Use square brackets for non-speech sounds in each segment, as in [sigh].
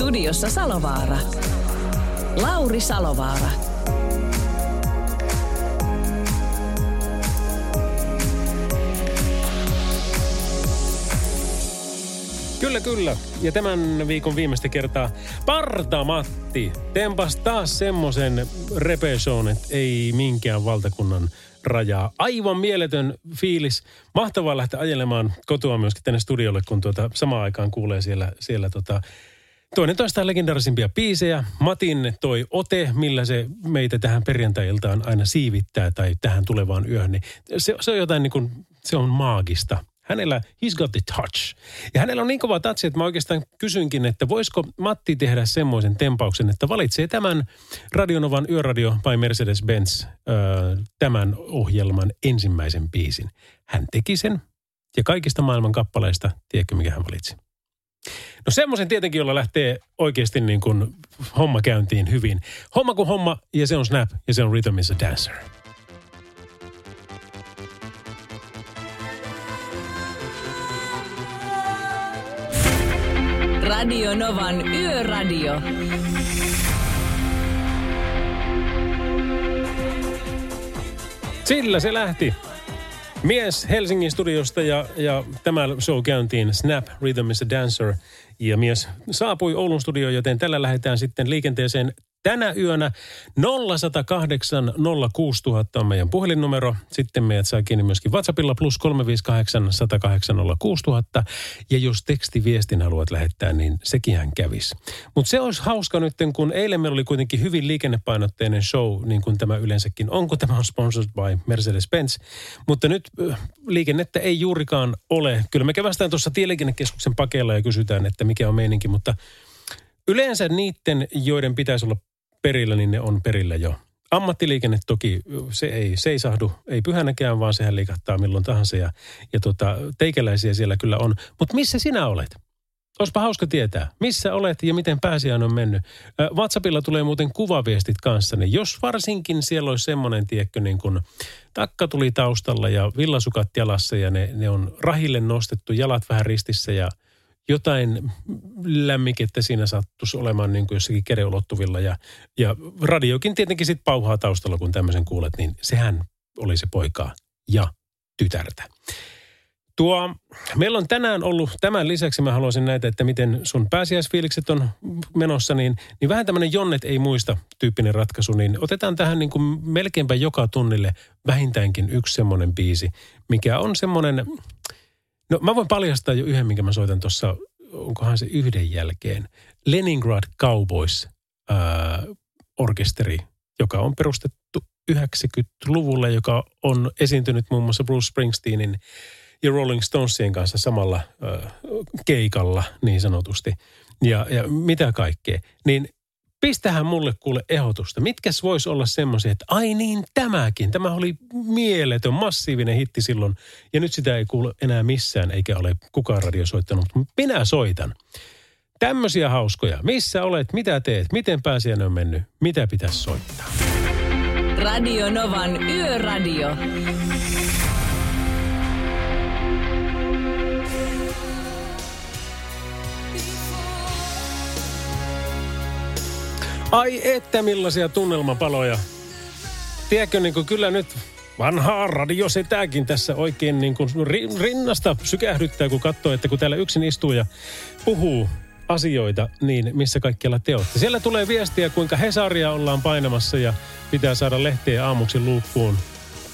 Studiossa Salovaara. Lauri Salovaara. Kyllä, kyllä. Ja tämän viikon viimeistä kertaa Parta Matti tempas taas semmoisen repeshown, että ei minkään valtakunnan rajaa. Aivan mieletön fiilis. Mahtavaa lähteä ajelemaan kotoa myöskin tänne studiolle, kun tuota samaan aikaan kuulee siellä, siellä tota, toinen toistaan legendarisimpia biisejä. Matin toi ote, millä se meitä tähän perjantai-iltaan aina siivittää tai tähän tulevaan yöhön. Niin se, se on jotain niin kuin, se on maagista. Hänellä, he's got the touch. Ja hänellä on niin kova touch, että mä oikeastaan kysynkin, että voisiko Matti tehdä semmoisen tempauksen, että valitsee tämän Radionovan Yöradio by Mercedes-Benz öö, tämän ohjelman ensimmäisen biisin. Hän teki sen ja kaikista maailman kappaleista, tiedätkö mikä hän valitsi? No semmoisen tietenkin, jolla lähtee oikeasti niin kuin homma käyntiin hyvin. Homma kuin homma ja se on Snap ja se on Rhythm is a Dancer. Radio Novan Yöradio. Sillä se lähti. Mies Helsingin studiosta ja, ja tämä show käyntiin Snap Rhythm is a Dancer. Ja mies saapui Oulun studioon, joten tällä lähdetään sitten liikenteeseen tänä yönä 0108 06000 on meidän puhelinnumero. Sitten meidät saa kiinni myöskin WhatsAppilla plus 358 108 06000. Ja jos tekstiviestin haluat lähettää, niin sekin hän kävisi. Mutta se olisi hauska nyt, kun eilen meillä oli kuitenkin hyvin liikennepainotteinen show, niin kuin tämä yleensäkin on, kun tämä on sponsored by Mercedes-Benz. Mutta nyt äh, liikennettä ei juurikaan ole. Kyllä me kävästään tuossa tieliikennekeskuksen pakeilla ja kysytään, että mikä on meininki, mutta yleensä niiden, joiden pitäisi olla perillä, niin ne on perillä jo. Ammattiliikenne toki, se ei seisahdu, ei pyhänäkään, vaan sehän liikahtaa milloin tahansa ja, ja tota, teikäläisiä siellä kyllä on. Mutta missä sinä olet? Olisipa hauska tietää, missä olet ja miten pääsiäinen on mennyt. WhatsAppilla tulee muuten kuvaviestit kanssa. Niin jos varsinkin siellä olisi semmoinen, tiekkö, niin kuin takka tuli taustalla ja villasukat jalassa ja ne, ne on rahille nostettu, jalat vähän ristissä ja – jotain lämmikettä siinä sattuisi olemaan niin kuin jossakin kädeulottuvilla. Ja, ja radiokin tietenkin sitten pauhaa taustalla, kun tämmöisen kuulet, niin sehän oli se poikaa ja tytärtä. Tuo, meillä on tänään ollut, tämän lisäksi mä haluaisin näitä, että miten sun pääsiäisfiilikset on menossa, niin, niin vähän tämmöinen jonnet ei muista tyyppinen ratkaisu, niin otetaan tähän niin kuin melkeinpä joka tunnille vähintäänkin yksi semmoinen biisi, mikä on semmoinen, No mä voin paljastaa jo yhden, minkä mä soitan tuossa, onkohan se yhden jälkeen. Leningrad Cowboys ää, orkesteri, joka on perustettu 90-luvulla, joka on esiintynyt muun muassa Bruce Springsteenin ja Rolling Stonesien kanssa samalla ää, keikalla niin sanotusti. Ja, ja mitä kaikkea. Niin pistähän mulle kuule ehdotusta. Mitkäs voisi olla semmoisia, että ai niin tämäkin. Tämä oli mieletön, massiivinen hitti silloin. Ja nyt sitä ei kuule enää missään, eikä ole kukaan radio soittanut. Minä soitan. Tämmöisiä hauskoja. Missä olet, mitä teet, miten pääsiäinen on mennyt, mitä pitäisi soittaa. Radio Novan Yöradio. Ai että millaisia tunnelmapaloja. Tiedätkö, niin kuin kyllä nyt vanhaa radiosetääkin tässä oikein niin kuin rinnasta sykähdyttää, kun katsoo, että kun täällä yksin istuu ja puhuu asioita, niin missä kaikkialla te olette. Siellä tulee viestiä, kuinka Hesaria ollaan painamassa ja pitää saada lehteä aamuksi luukkuun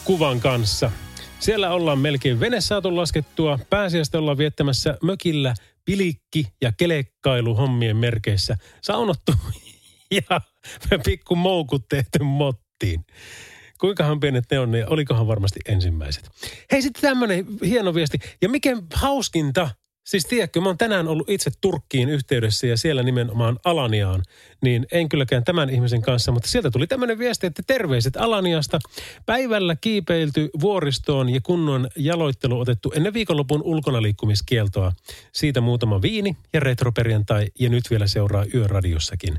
kuvan kanssa. Siellä ollaan melkein vene saatu laskettua. Pääsiäistä ollaan viettämässä mökillä pilikki- ja kelekkailu hommien merkeissä. Saunottu [laughs] ja pikku moukut tehty mottiin. Kuinkahan pienet ne on, niin olikohan varmasti ensimmäiset. Hei sitten tämmöinen hieno viesti. Ja mikä hauskinta, Siis tiedätkö, mä oon tänään ollut itse Turkkiin yhteydessä ja siellä nimenomaan Alaniaan, niin en kylläkään tämän ihmisen kanssa, mutta sieltä tuli tämmöinen viesti, että terveiset Alaniasta. Päivällä kiipeilty vuoristoon ja kunnon jaloittelu otettu ennen viikonlopun ulkonaliikkumiskieltoa. Siitä muutama viini ja retroperjantai ja nyt vielä seuraa yöradiossakin.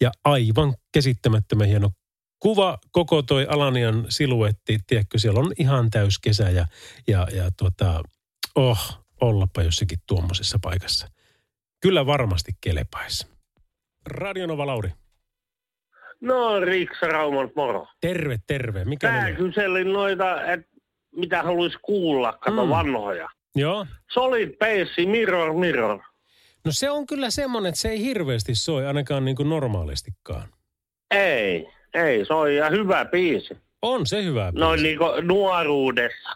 Ja aivan käsittämättömän hieno kuva, koko toi Alanian siluetti, tiedätkö, siellä on ihan täys kesä ja, ja, ja tuota, oh, ollapa jossakin tuommoisessa paikassa. Kyllä varmasti kelepaisi. Radionova Lauri. No, Riiksa Rauman moro. Terve, terve. Mikä Tää kyselin noita, että mitä haluaisi kuulla, kato Mm. vanhoja. Joo. Solid Base, Mirror, Mirror. No se on kyllä semmoinen, että se ei hirveästi soi ainakaan niin kuin normaalistikaan. Ei, ei, se on ihan hyvä biisi. On se hyvä. Noin biisi. niinku nuoruudessa.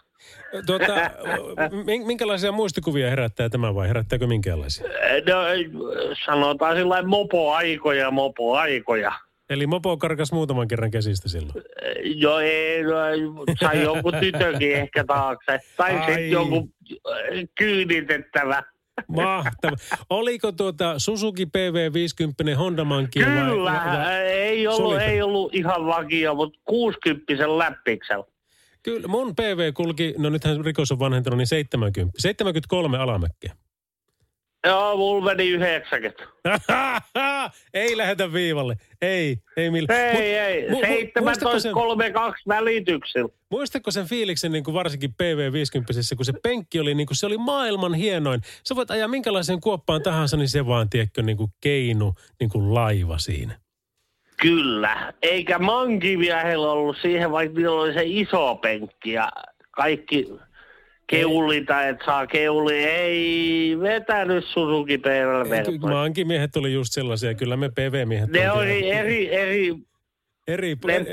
Tuota, [laughs] min- minkälaisia muistikuvia herättää tämä vai herättääkö minkälaisia? No, sanotaan sillä mopoaikoja, mopoaikoja. Eli mopo karkas muutaman kerran käsistä silloin. Jo ei, no, sai jonkun tytönkin [laughs] ehkä taakse. Tai Ai. sitten jonkun äh, kyynitettävä. Mahtava. Oliko tuota Suzuki PV50 Honda vai- Kyllä, vai, vai, ei ollut, ei ollut ihan vakio, mutta 60 läppiksellä. Kyllä, mun PV kulki, no nythän rikos on vanhentunut, niin 70. 73 alamäkkiä. Joo, mulla meni 90. [laughs] ei lähetä viivalle. Ei, ei millään. Ei, Mut ei, mu- mu- muistatko sen- 17.32 välityksellä. Muistatko sen fiiliksen niin kuin varsinkin PV50, kun se penkki oli, niin kuin se oli maailman hienoin. Sä voit ajaa minkälaiseen kuoppaan tahansa, niin se vaan, tiedätkö, niin kuin keinu, niin kuin laiva siinä. Kyllä, eikä mankiviehellä ollut siihen, vaikka niillä oli se iso penkki ja kaikki keulita, että saa keuli. Ei vetänyt Suzuki Kyllä PV. Maankin miehet oli just sellaisia, kyllä me PV-miehet Ne oli eri, eri, eri, ne eri.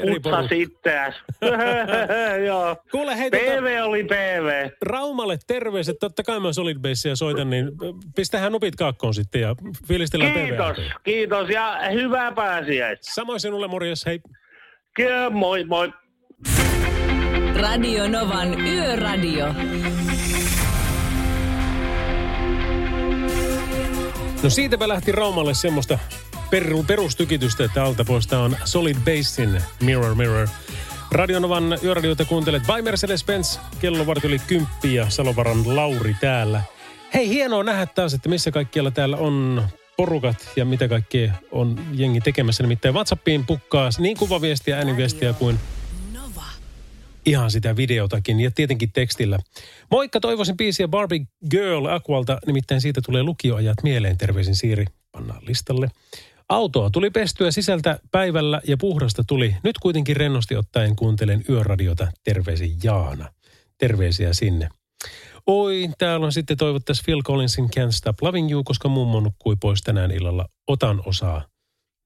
[laughs] [laughs] Joo. Kuule, hei, tota, PV oli PV. Raumalle terveiset, totta kai mä Solid Basea soitan, niin pistähän nupit kaakkoon sitten ja fiilistellään Kiitos, PV. kiitos ja hyvää pääsiäistä. Samoin sinulle morjes, hei. Kyllä, moi moi. Radio Novan Yöradio. No siitäpä lähti Raumalle semmoista peru, perustykitystä, että alta pois on Solid Bassin Mirror Mirror. Radionovan yöradioita kuuntelet by Mercedes-Benz. Kello varti yli kymppi ja Salovaran Lauri täällä. Hei, hienoa nähdä taas, että missä kaikkialla täällä on porukat ja mitä kaikkea on jengi tekemässä. Nimittäin WhatsAppiin pukkaa niin kuvaviestiä, ääniviestiä kuin ihan sitä videotakin ja tietenkin tekstillä. Moikka, toivoisin biisiä Barbie Girl Aqualta, nimittäin siitä tulee lukioajat mieleen. Terveisin Siiri, pannaan listalle. Autoa tuli pestyä sisältä päivällä ja puhdasta tuli. Nyt kuitenkin rennosti ottaen kuuntelen yöradiota. Terveisin Jaana. Terveisiä sinne. Oi, täällä on sitten toivottaisiin Phil Collinsin Can't Stop Loving You, koska mummo nukkui pois tänään illalla. Otan osaa.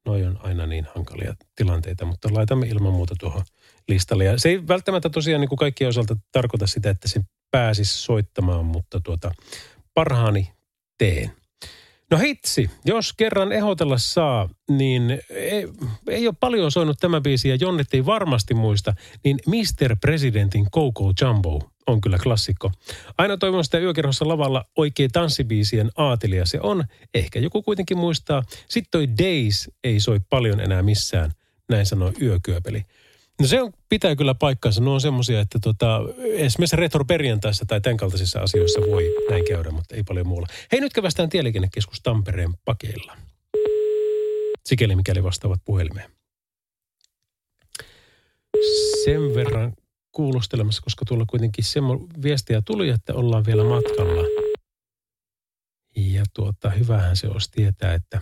Noi on aina niin hankalia tilanteita, mutta laitamme ilman muuta tuohon listalle. Ja se ei välttämättä tosiaan niin kuin kaikkien osalta tarkoita sitä, että se pääsisi soittamaan, mutta tuota, parhaani teen. No hitsi, jos kerran ehdotella saa, niin ei, ei ole paljon soinut tämä biisi ja Jonnet ei varmasti muista, niin Mr. Presidentin Coco Jumbo on kyllä klassikko. Aina toivon sitä yökerhossa lavalla oikein tanssibiisien aatelia se on. Ehkä joku kuitenkin muistaa. Sitten toi Days ei soi paljon enää missään, näin sanoi yökyöpeli. No se on, pitää kyllä paikkansa. Ne on semmoisia, että tota, esimerkiksi retroperjantaissa tai tämän kaltaisissa asioissa voi näin käydä, mutta ei paljon muulla. Hei, nyt kävästään tieliikennekeskus Tampereen pakeilla. Sikäli mikäli vastaavat puhelimeen. Sen verran kuulustelemassa, koska tuolla kuitenkin semmo viestiä tuli, että ollaan vielä matkalla. Ja tuota, hyvähän se olisi tietää, että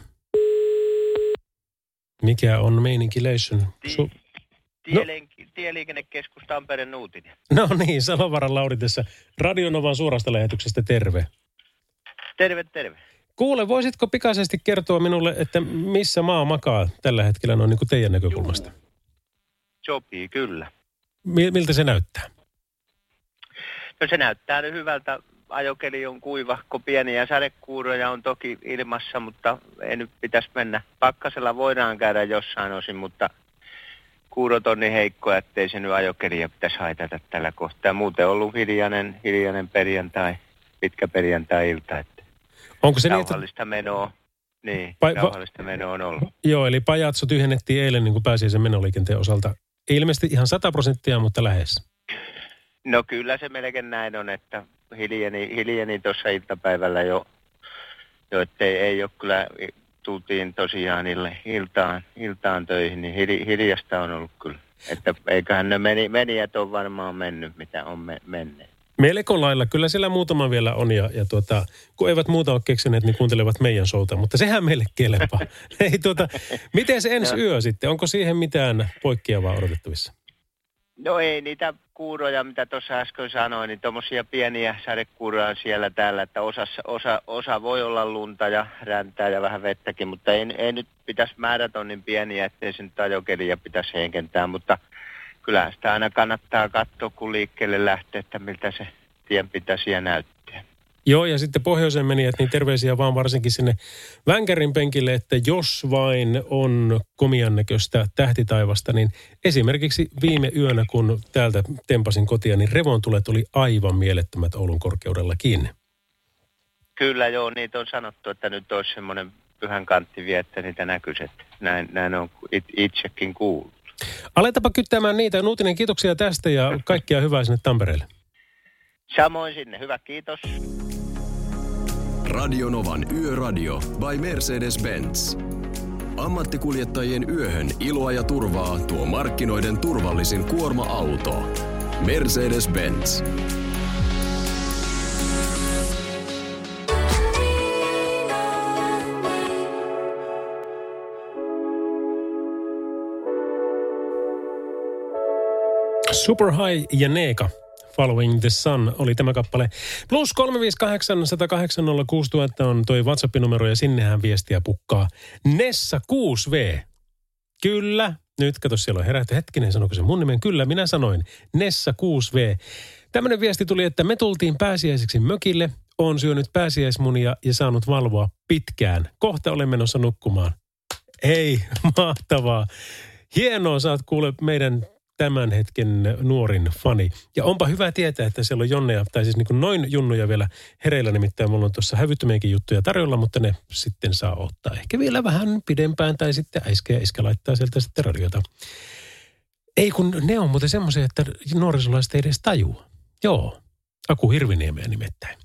mikä on meininki Leishon. Su- Tieliik- Tieliikennekeskus Tampereen uutinen. No niin, Salovaran Lauri tässä Radionovan suorasta lähetyksestä terve. Terve, terve. Kuule, voisitko pikaisesti kertoa minulle, että missä maa makaa tällä hetkellä noin niin kuin teidän näkökulmasta? Sopii, kyllä. Mi- miltä se näyttää? No se näyttää nyt hyvältä. Ajokeli on kuivahko, pieniä sadekuuroja on toki ilmassa, mutta ei nyt pitäisi mennä. Pakkasella voidaan käydä jossain osin, mutta kuurot on niin heikkoja, ettei se nyt ajokelia pitäisi haitata tällä kohtaa. Muuten on ollut hiljainen, hiljainen perjantai, pitkä perjantai-ilta. Että Onko se niin, että, Rauhallista menoa. Niin, va- rauhallista menoa on ollut. joo, eli pajatso tyhjennettiin eilen niin kuin pääsiäisen menoliikenteen osalta. Ei ilmeisesti ihan 100 prosenttia, mutta lähes. No kyllä se melkein näin on, että hiljeni, hiljeni tuossa iltapäivällä jo, jo ettei ei ole kyllä, tultiin tosiaan iltaan, iltaan töihin, niin hil, hiljasta on ollut kyllä. Että eiköhän ne meni, menijät on varmaan mennyt, mitä on me, menneet. Melko lailla. Kyllä siellä muutama vielä on ja, ja tuota, kun eivät muuta ole keksineet, niin kuuntelevat meidän showta. Mutta sehän meille kelpaa. [laughs] Ei, tuota, miten se ensi yö sitten? Onko siihen mitään poikkeavaa odotettavissa? No ei niitä kuuroja, mitä tuossa äsken sanoin, niin tuommoisia pieniä sadekuuroja on siellä täällä, että osassa, osa, osa voi olla lunta ja räntää ja vähän vettäkin, mutta ei, ei nyt pitäisi määrät on niin pieniä, ettei se nyt ajokeliä pitäisi heikentää, mutta kyllä sitä aina kannattaa katsoa, kun liikkeelle lähtee, että miltä se tien pitäisi näyttää. Joo, ja sitten pohjoiseen menijät, niin terveisiä vaan varsinkin sinne Vänkärin penkille, että jos vain on komian näköistä tähtitaivasta, niin esimerkiksi viime yönä, kun täältä tempasin kotia, niin revontulet oli aivan mielettömät Oulun korkeudellakin. Kyllä joo, niitä on sanottu, että nyt olisi semmoinen pyhän kantti vie, että niitä näkyisi, että näin, näin on it, itsekin kuullut. Aletapa kyttämään niitä. Nuutinen, kiitoksia tästä ja kaikkia hyvää sinne Tampereelle. Samoin sinne, hyvä kiitos. Radionovan Yöradio by Mercedes-Benz. Ammattikuljettajien yöhön iloa ja turvaa tuo markkinoiden turvallisin kuorma-auto. Mercedes-Benz. Super High ja Neeka. Following the Sun oli tämä kappale. Plus 358 108 06000 on toi WhatsApp-numero ja sinnehän viestiä pukkaa. Nessa 6V. Kyllä. Nyt kato, siellä on herätty. Hetkinen, sanoiko se mun nimen? Kyllä, minä sanoin. Nessa 6V. Tämmöinen viesti tuli, että me tultiin pääsiäiseksi mökille. Oon syönyt pääsiäismunia ja saanut valvoa pitkään. Kohta olen menossa nukkumaan. Ei, [laughs] mahtavaa. Hienoa, oot kuule meidän tämän hetken nuorin fani. Ja onpa hyvä tietää, että siellä on Jonneja, tai siis niin noin junnuja vielä hereillä, nimittäin mulla on tuossa hävyttömiäkin juttuja tarjolla, mutta ne sitten saa ottaa ehkä vielä vähän pidempään, tai sitten äiskä ja iskä laittaa sieltä sitten radiota. Ei kun ne on muuten semmoisia, että nuorisolaiset ei edes tajua. Joo, Aku Hirviniemeä nimittäin.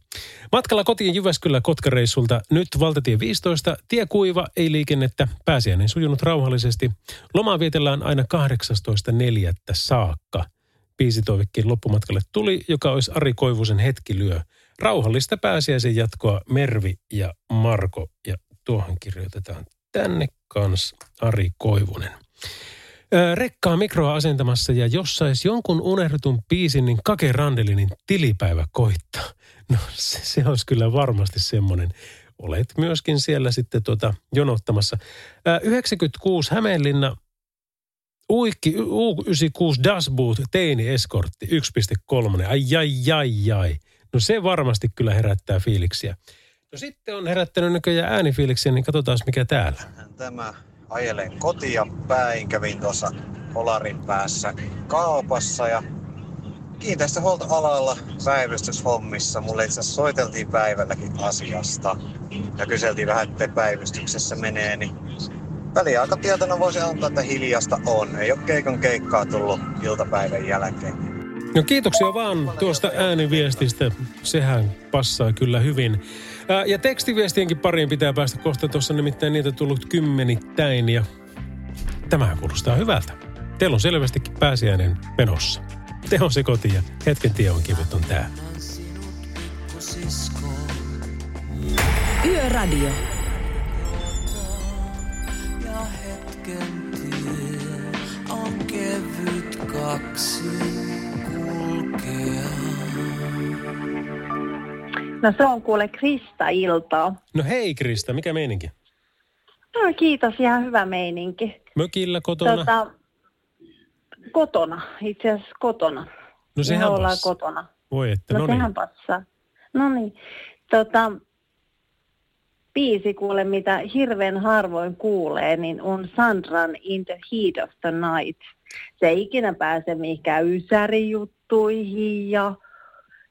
Matkalla kotiin Jyväskylä Kotkareissulta nyt valtatie 15. Tie kuiva, ei liikennettä, pääsiäinen sujunut rauhallisesti. Lomaa vietellään aina 18.4. saakka. Biisitoivekin loppumatkalle tuli, joka olisi Ari Koivusen hetkilyö. Rauhallista pääsiäisen jatkoa Mervi ja Marko. Ja tuohon kirjoitetaan tänne kans Ari Koivunen. Rekkaa mikroa asentamassa ja jos sais jonkun unehdutun biisin, niin Kake Randelinin tilipäivä koittaa. No se, se olisi kyllä varmasti semmoinen. Olet myöskin siellä sitten tuota jonottamassa. Ö, 96 Hämeenlinna Uikki U96 Dasboot teini eskortti 1.3. Ai ai ai ai. No se varmasti kyllä herättää fiiliksiä. No sitten on herättänyt näköjään äänifiiliksiä, niin katsotaan mikä täällä. Tämä ajelen kotia päin. Kävin tuossa Polarin päässä kaupassa ja kiinteistöhuoltoalalla päivystyshommissa. Mulle itse asiassa soiteltiin päivälläkin asiasta ja kyseltiin vähän, että päivystyksessä menee, niin väliaikatietona voisi antaa, että hiljasta on. Ei ole keikon keikkaa tullut iltapäivän jälkeen. No kiitoksia vaan tuosta ääniviestistä. Sehän passaa kyllä hyvin. Ää, ja tekstiviestienkin pariin pitää päästä kohta. Tuossa nimittäin niitä tullut kymmenittäin ja tämähän kuulostaa hyvältä. Teillä on selvästikin pääsiäinen menossa. Teho se koti ja hetken tie on kivet on tää. Yöradio. ja hetken tie on kevyt kaksi No se on kuule Krista Iltaa. No hei Krista, mikä meininki? No kiitos, ihan hyvä meininki. Mökillä, kotona? Tota, kotona, itse asiassa kotona. no sehän Me ollaan passaa. kotona. Voi että, No, no, niin. sehän passaa. No niin, tota, biisi kuule, mitä hirveän harvoin kuulee, niin on Sandran In the Heat of the Night. Se ei ikinä pääse mihinkään ysärijuttuihin ja,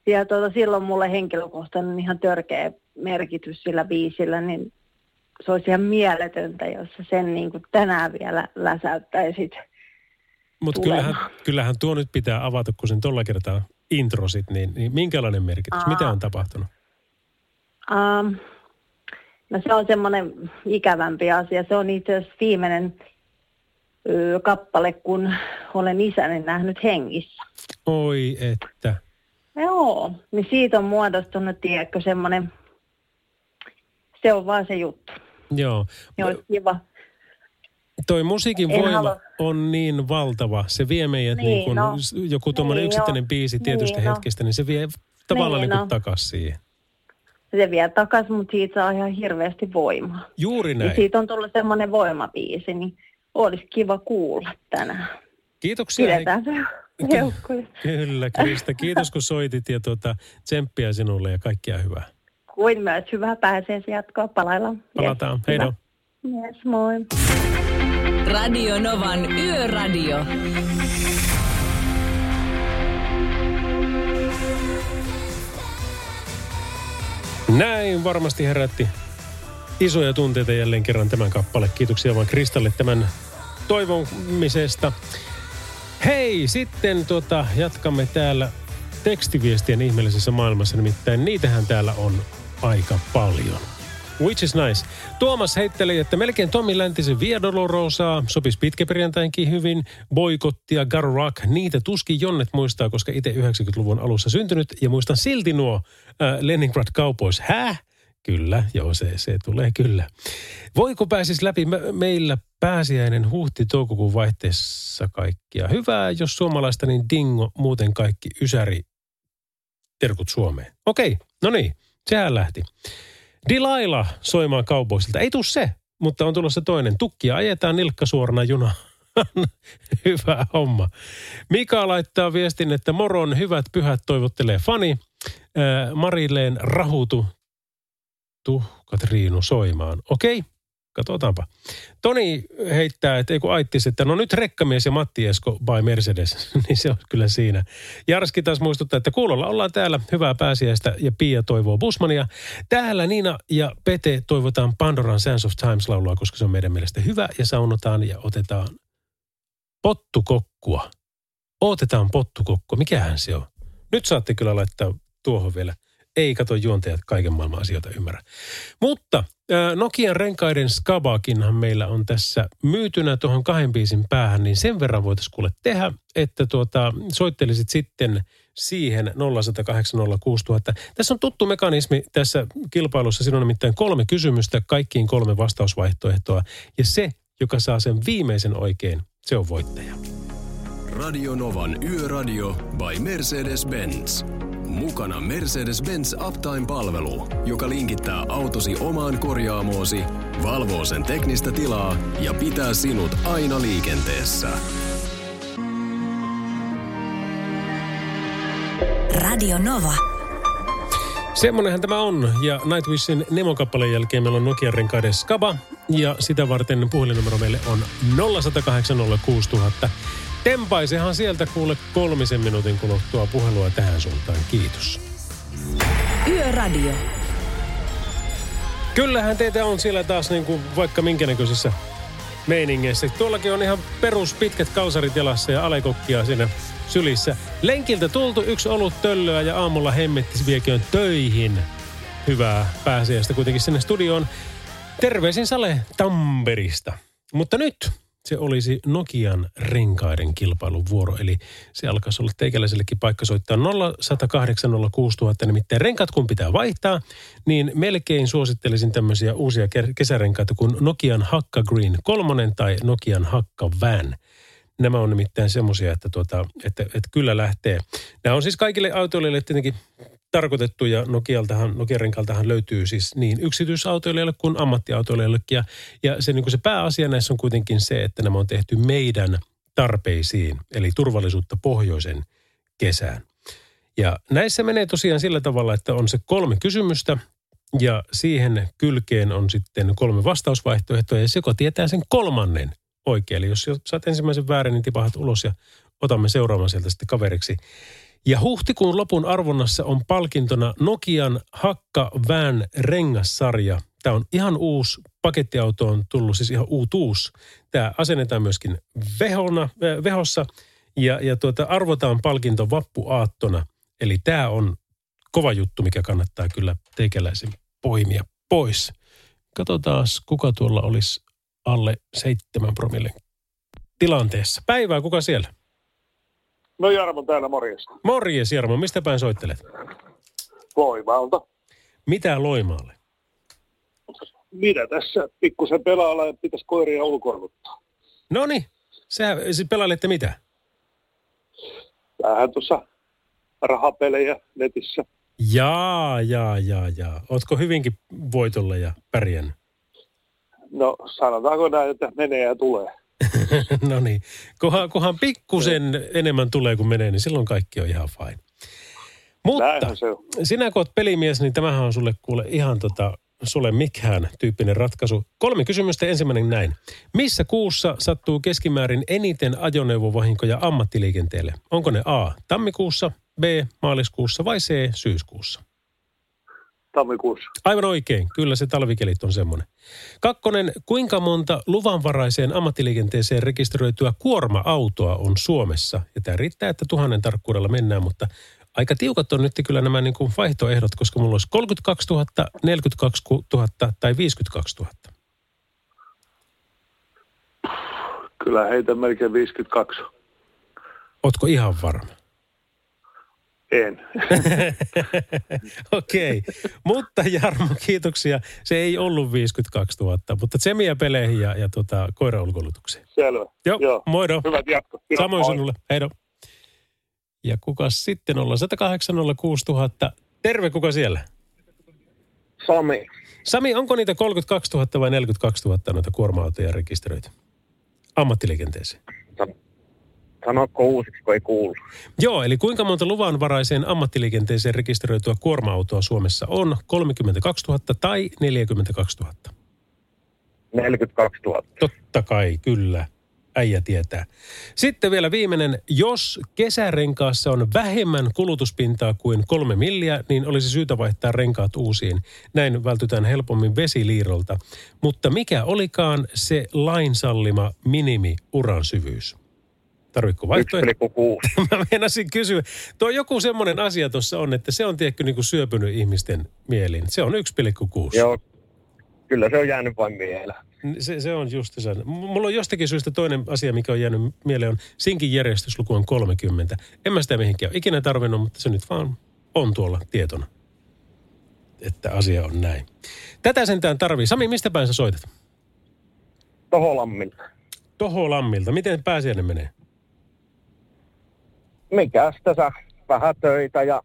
ja tota, silloin mulle henkilökohtainen ihan törkeä merkitys sillä biisillä, niin se olisi ihan mieletöntä, jos sen niin kuin tänään vielä läsäyttäisit. Mutta kyllähän, kyllähän tuo nyt pitää avata, kun sen tuolla kertaa introsit, niin, niin minkälainen merkitys? Aa. Mitä on tapahtunut? Um, no se on semmoinen ikävämpi asia. Se on itse asiassa viimeinen ö, kappale, kun olen isäni nähnyt hengissä. Oi että. Joo, niin siitä on muodostunut, tiedätkö, semmoinen, se on vaan se juttu. Joo. Ja olisi kiva. Toi musiikin En voima halua- on niin valtava. Se vie meidät niin, Niin, niin kuin, no. joku tuommoinen Niin, yksittäinen joo. biisi tietystä Niin, no. hetkestä, niin se vie tavallaan niin, Niin, no. takaisin siihen. Se vie takaisin, mutta siitä saa ihan hirveästi voimaa. Juuri Niin näin. siitä on tullut semmoinen voimabiisi, niin olisi kiva kuulla tänään. Kiitoksia. Pidetään se heukkuja. Kyllä, Krista. Kiitos kun soitit ja tuota, tsemppiä sinulle ja kaikkia hyvää. Kuin myös hyvää pääseesi jatkoa. Palaillaan. Palataan. Yes, hyvä. Yes, moi. Radio Novan Yöradio. Näin varmasti herätti isoja tunteita jälleen kerran tämän kappale. Kiitoksia vaan Kristalle tämän toivomisesta. Hei, sitten tota, jatkamme täällä tekstiviestien ihmeellisessä maailmassa, nimittäin niitähän täällä on aika paljon. Which is nice. Tuomas heitteli, että melkein Tommi Läntisen Via Dolorosaa sopisi pitkäperjantainkin hyvin. Boikottia, Gar Rock, niitä tuskin Jonnet muistaa, koska itse 90-luvun alussa syntynyt. Ja muistan silti nuo äh, Leningrad Cowboys. Häh? Kyllä, joo se, se tulee kyllä. Voiko pääsis läpi me, meillä pääsiäinen huhti-toukokuun vaihteessa kaikkia? Hyvää, jos suomalaista, niin dingo, muuten kaikki ysäri terkut Suomeen. Okei, no niin, sehän lähti. Dilaila soimaan kaupoisilta. Ei tuu se, mutta on tulossa toinen. Tukkia ajetaan nilkka suorana juna. [laughs] Hyvä homma. Mika laittaa viestin, että moron hyvät pyhät toivottelee fani. Ää, Marilleen rahutu tu Katriinu soimaan. Okei, katsotaanpa. Toni heittää, että ei kun aittis, että no nyt rekkamies ja Matti Esko by Mercedes, [laughs] niin se on kyllä siinä. Jarski taas muistuttaa, että kuulolla ollaan täällä. Hyvää pääsiäistä ja Pia toivoo Busmania. Täällä Niina ja Pete toivotaan Pandoran Sands of Times-laulua, koska se on meidän mielestä hyvä ja saunotaan ja otetaan pottukokkua. Otetaan pottukokkua. Mikähän se on? Nyt saatte kyllä laittaa tuohon vielä. Ei kato juontajat kaiken maailman asioita ymmärrä. Mutta ää, Nokian renkaiden Skabakinhan meillä on tässä myytynä tuohon kahden biisin päähän, niin sen verran voitaisiin kuule tehdä, että tuota, soittelisit sitten siihen 0806000. Tässä on tuttu mekanismi tässä kilpailussa. Siinä on nimittäin kolme kysymystä, kaikkiin kolme vastausvaihtoehtoa. Ja se, joka saa sen viimeisen oikein, se on voittaja. Radio Novan Yöradio by Mercedes-Benz. Mukana Mercedes-Benz Uptime-palvelu, joka linkittää autosi omaan korjaamoosi, valvoo sen teknistä tilaa ja pitää sinut aina liikenteessä. Radio Nova. Semmonenhan tämä on. Ja Nightwishin Nemo-kappaleen jälkeen meillä on Nokian renkaiden Skaba. Ja sitä varten puhelinnumero meille on 0806000. Tempaisehan sieltä kuule kolmisen minuutin kuluttua puhelua tähän suuntaan. Kiitos. Yöradio. Kyllähän teitä on siellä taas niin kuin vaikka minkä näköisissä meiningeissä. Tuollakin on ihan perus pitkät kalsarit jalassa ja alekokkia siinä sylissä. Lenkiltä tultu yksi olut töllöä ja aamulla hemmettis vieköön töihin. Hyvää pääsiäistä kuitenkin sinne studioon. Terveisin Sale Tamperista. Mutta nyt se olisi Nokian renkaiden kilpailun vuoro. Eli se alkaisi olla teikäläisellekin paikka soittaa 0108 06000. Nimittäin renkaat kun pitää vaihtaa, niin melkein suosittelisin tämmöisiä uusia ke- kesärenkaita kuin Nokian Hakka Green 3 tai Nokian Hakka Van. Nämä on nimittäin semmoisia, että, tuota, että, että kyllä lähtee. Nämä on siis kaikille autoilijoille tietenkin tarkoitettu ja Nokialtahan, Nokian renkaltahan löytyy siis niin yksityisautoilijoille kuin ammattiautoilijoillekin. Ja, ja se, niin kuin se pääasia näissä on kuitenkin se, että nämä on tehty meidän tarpeisiin, eli turvallisuutta pohjoisen kesään. Ja näissä menee tosiaan sillä tavalla, että on se kolme kysymystä ja siihen kylkeen on sitten kolme vastausvaihtoehtoa ja se, joka tietää sen kolmannen oikein. Eli jos saat ensimmäisen väärin, niin tipahat ulos ja otamme seuraavan sieltä sitten kaveriksi. Ja huhtikuun lopun arvonnassa on palkintona Nokian Hakka Van rengassarja. Tämä on ihan uusi pakettiauto on tullut, siis ihan uutuus. Tämä asennetaan myöskin vehona, äh, vehossa ja, ja tuota, arvotaan palkinto vappuaattona. Eli tämä on kova juttu, mikä kannattaa kyllä teikäläisen poimia pois. Katsotaan, kuka tuolla olisi alle seitsemän promille tilanteessa. Päivää, kuka siellä? No Jarmo täällä, morjesta. Morjes Jarmo, mistä päin soittelet? Loimaalta. Mitä Loimaalle? Mitä tässä pikkusen pelaalla ja pitäisi koiria ulkoiluttaa. No niin, sä siis pelailette mitä? Vähän tuossa rahapelejä netissä. Jaa, jaa, jaa, jaa. Ootko hyvinkin voitolla ja pärjännyt? No sanotaanko näin, että menee ja tulee. [laughs] no niin, kunhan, kunhan pikkusen enemmän tulee kuin menee, niin silloin kaikki on ihan fine. Mutta sinä kun oot pelimies, niin tämähän on sulle kuule ihan tota, sulle mikään tyyppinen ratkaisu. Kolme kysymystä. Ensimmäinen näin. Missä kuussa sattuu keskimäärin eniten ajoneuvovahinkoja ammattiliikenteelle? Onko ne A. tammikuussa, B. maaliskuussa vai C. syyskuussa? Tammikuussa. Aivan oikein. Kyllä se talvikelit on semmoinen. Kakkonen. Kuinka monta luvanvaraiseen ammattiliikenteeseen rekisteröityä kuorma-autoa on Suomessa? Ja tämä riittää, että tuhannen tarkkuudella mennään, mutta aika tiukat on nyt kyllä nämä niin kuin vaihtoehdot, koska mulla olisi 32 000, 42 000 tai 52 000. Kyllä heitä melkein 52. Ootko ihan varma? En. [laughs] Okei, okay. mutta Jarmo, kiitoksia. Se ei ollut 52 000, mutta tsemiä peleihin ja, ja tota, koiraulkoilutukseen. Selvä. Joo, Joo. moido. Hyvät jatko. Kiitos. Samoin Moi. sinulle. Heido. Ja kuka sitten olla? 108 06 000. Terve, kuka siellä? Sami. Sami, onko niitä 32 000 vai 42 000 noita kuorma-autoja rekisteröity? Ammattiliikenteeseen. Sanoitko uusiksi, kun ei kuulu? Joo, eli kuinka monta luvanvaraiseen ammattiliikenteeseen rekisteröityä kuorma-autoa Suomessa on? 32 000 tai 42 000? 42 000. Totta kai, kyllä. Äijä tietää. Sitten vielä viimeinen. Jos kesärenkaassa on vähemmän kulutuspintaa kuin kolme milliä, niin olisi syytä vaihtaa renkaat uusiin. Näin vältytään helpommin vesiliirolta. Mutta mikä olikaan se lainsallima minimi uran syvyys? Tarvitko vaihtoehto? 1,6. [laughs] Mä meinasin kysyä. Tuo joku semmoinen asia tuossa on, että se on tiedätkö niin kuin syöpynyt ihmisten mieliin. Se on 1,6. Joo, kyllä se on jäänyt vain mieleen. Se, se on just se. Mulla on jostakin syystä toinen asia, mikä on jäänyt mieleen, on sinkin järjestysluku on 30. En mä sitä mihinkään ole ikinä tarvinnut, mutta se nyt vaan on tuolla tietona, että asia on näin. Tätä sentään tarvii. Sami, mistä päin sä soitat? Toholammilta. Toholammilta. Miten pääsiäinen menee? Mikäs tässä? Vähän töitä ja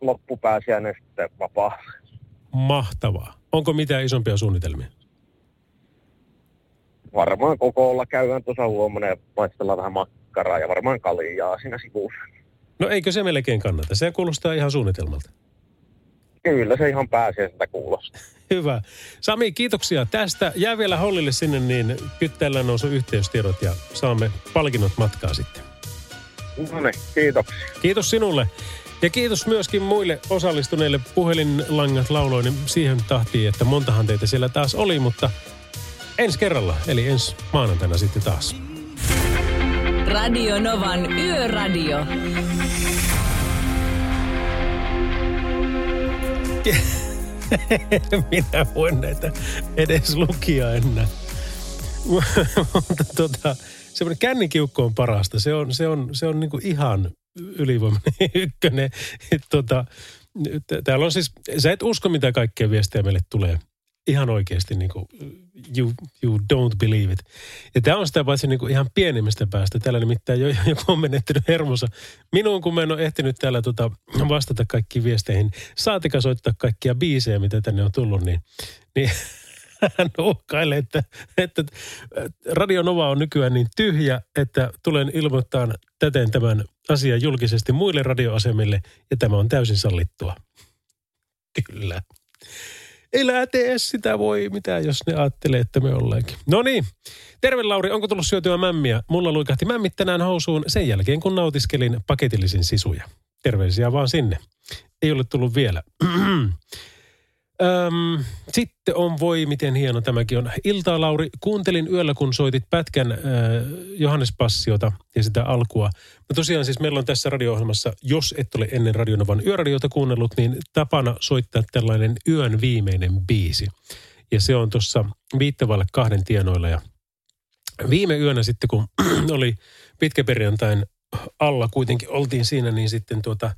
loppupääsiäinen sitten vapaa. Mahtavaa. Onko mitään isompia suunnitelmia? Varmaan kokoolla käydään tuossa huomenna ja maistellaan vähän makkaraa ja varmaan kaljaa siinä sivussa. No eikö se melkein kannata? Se kuulostaa ihan suunnitelmalta. Kyllä se ihan pääsiäiseltä kuulostaa. [laughs] Hyvä. Sami, kiitoksia tästä. Jää vielä hollille sinne, niin kyttäillään on sun yhteystiedot ja saamme palkinnot matkaa sitten. No niin, kiitoksia. Kiitos sinulle. Ja kiitos myöskin muille osallistuneille puhelinlangat lauloinen siihen tahtiin, että montahan teitä siellä taas oli, mutta ensi kerralla, eli ensi maanantaina sitten taas. Radio Novan Yöradio. [laughs] Minä voin näitä edes lukia enää. [laughs] Mutta tota, semmoinen kännikiukko on parasta. Se on, se on, se on niinku ihan ylivoimainen [laughs] ykkönen. Tota, täällä on siis, sä et usko mitä kaikkea viestejä meille tulee. Ihan oikeasti niin kuin, you, you don't believe it. Ja tämä on sitä paitsi niin kuin ihan pienimmästä päästä. Täällä nimittäin jo, joku on menettänyt hermonsa. Minuun, kun mä en ole ehtinyt täällä tota, vastata kaikkiin viesteihin, saatika soittaa kaikkia biisejä, mitä tänne on tullut, niin, niin hän uhkailee, että, että Radio Nova on nykyään niin tyhjä, että tulen ilmoittaa täten tämän asian julkisesti muille radioasemille, ja tämä on täysin sallittua. Kyllä. Elää tee sitä voi mitään, jos ne ajattelee, että me ollaankin. No niin. Terve Lauri, onko tullut syötyä mämmiä? Mulla luikahti mämmit tänään housuun sen jälkeen, kun nautiskelin paketillisin sisuja. terveisiä vaan sinne. Ei ole tullut vielä. [clears throat] Öm, sitten on, voi miten hieno tämäkin on. Iltaa Lauri, kuuntelin yöllä kun soitit pätkän äh, Johannes Passiota ja sitä alkua. No tosiaan siis meillä on tässä radio-ohjelmassa, jos et ole ennen Radionovan yöradiota kuunnellut, niin tapana soittaa tällainen yön viimeinen biisi. Ja se on tuossa viittavalle kahden tienoilla ja viime yönä sitten kun [clears throat] oli pitkäperjantain alla kuitenkin oltiin siinä, niin sitten tuota,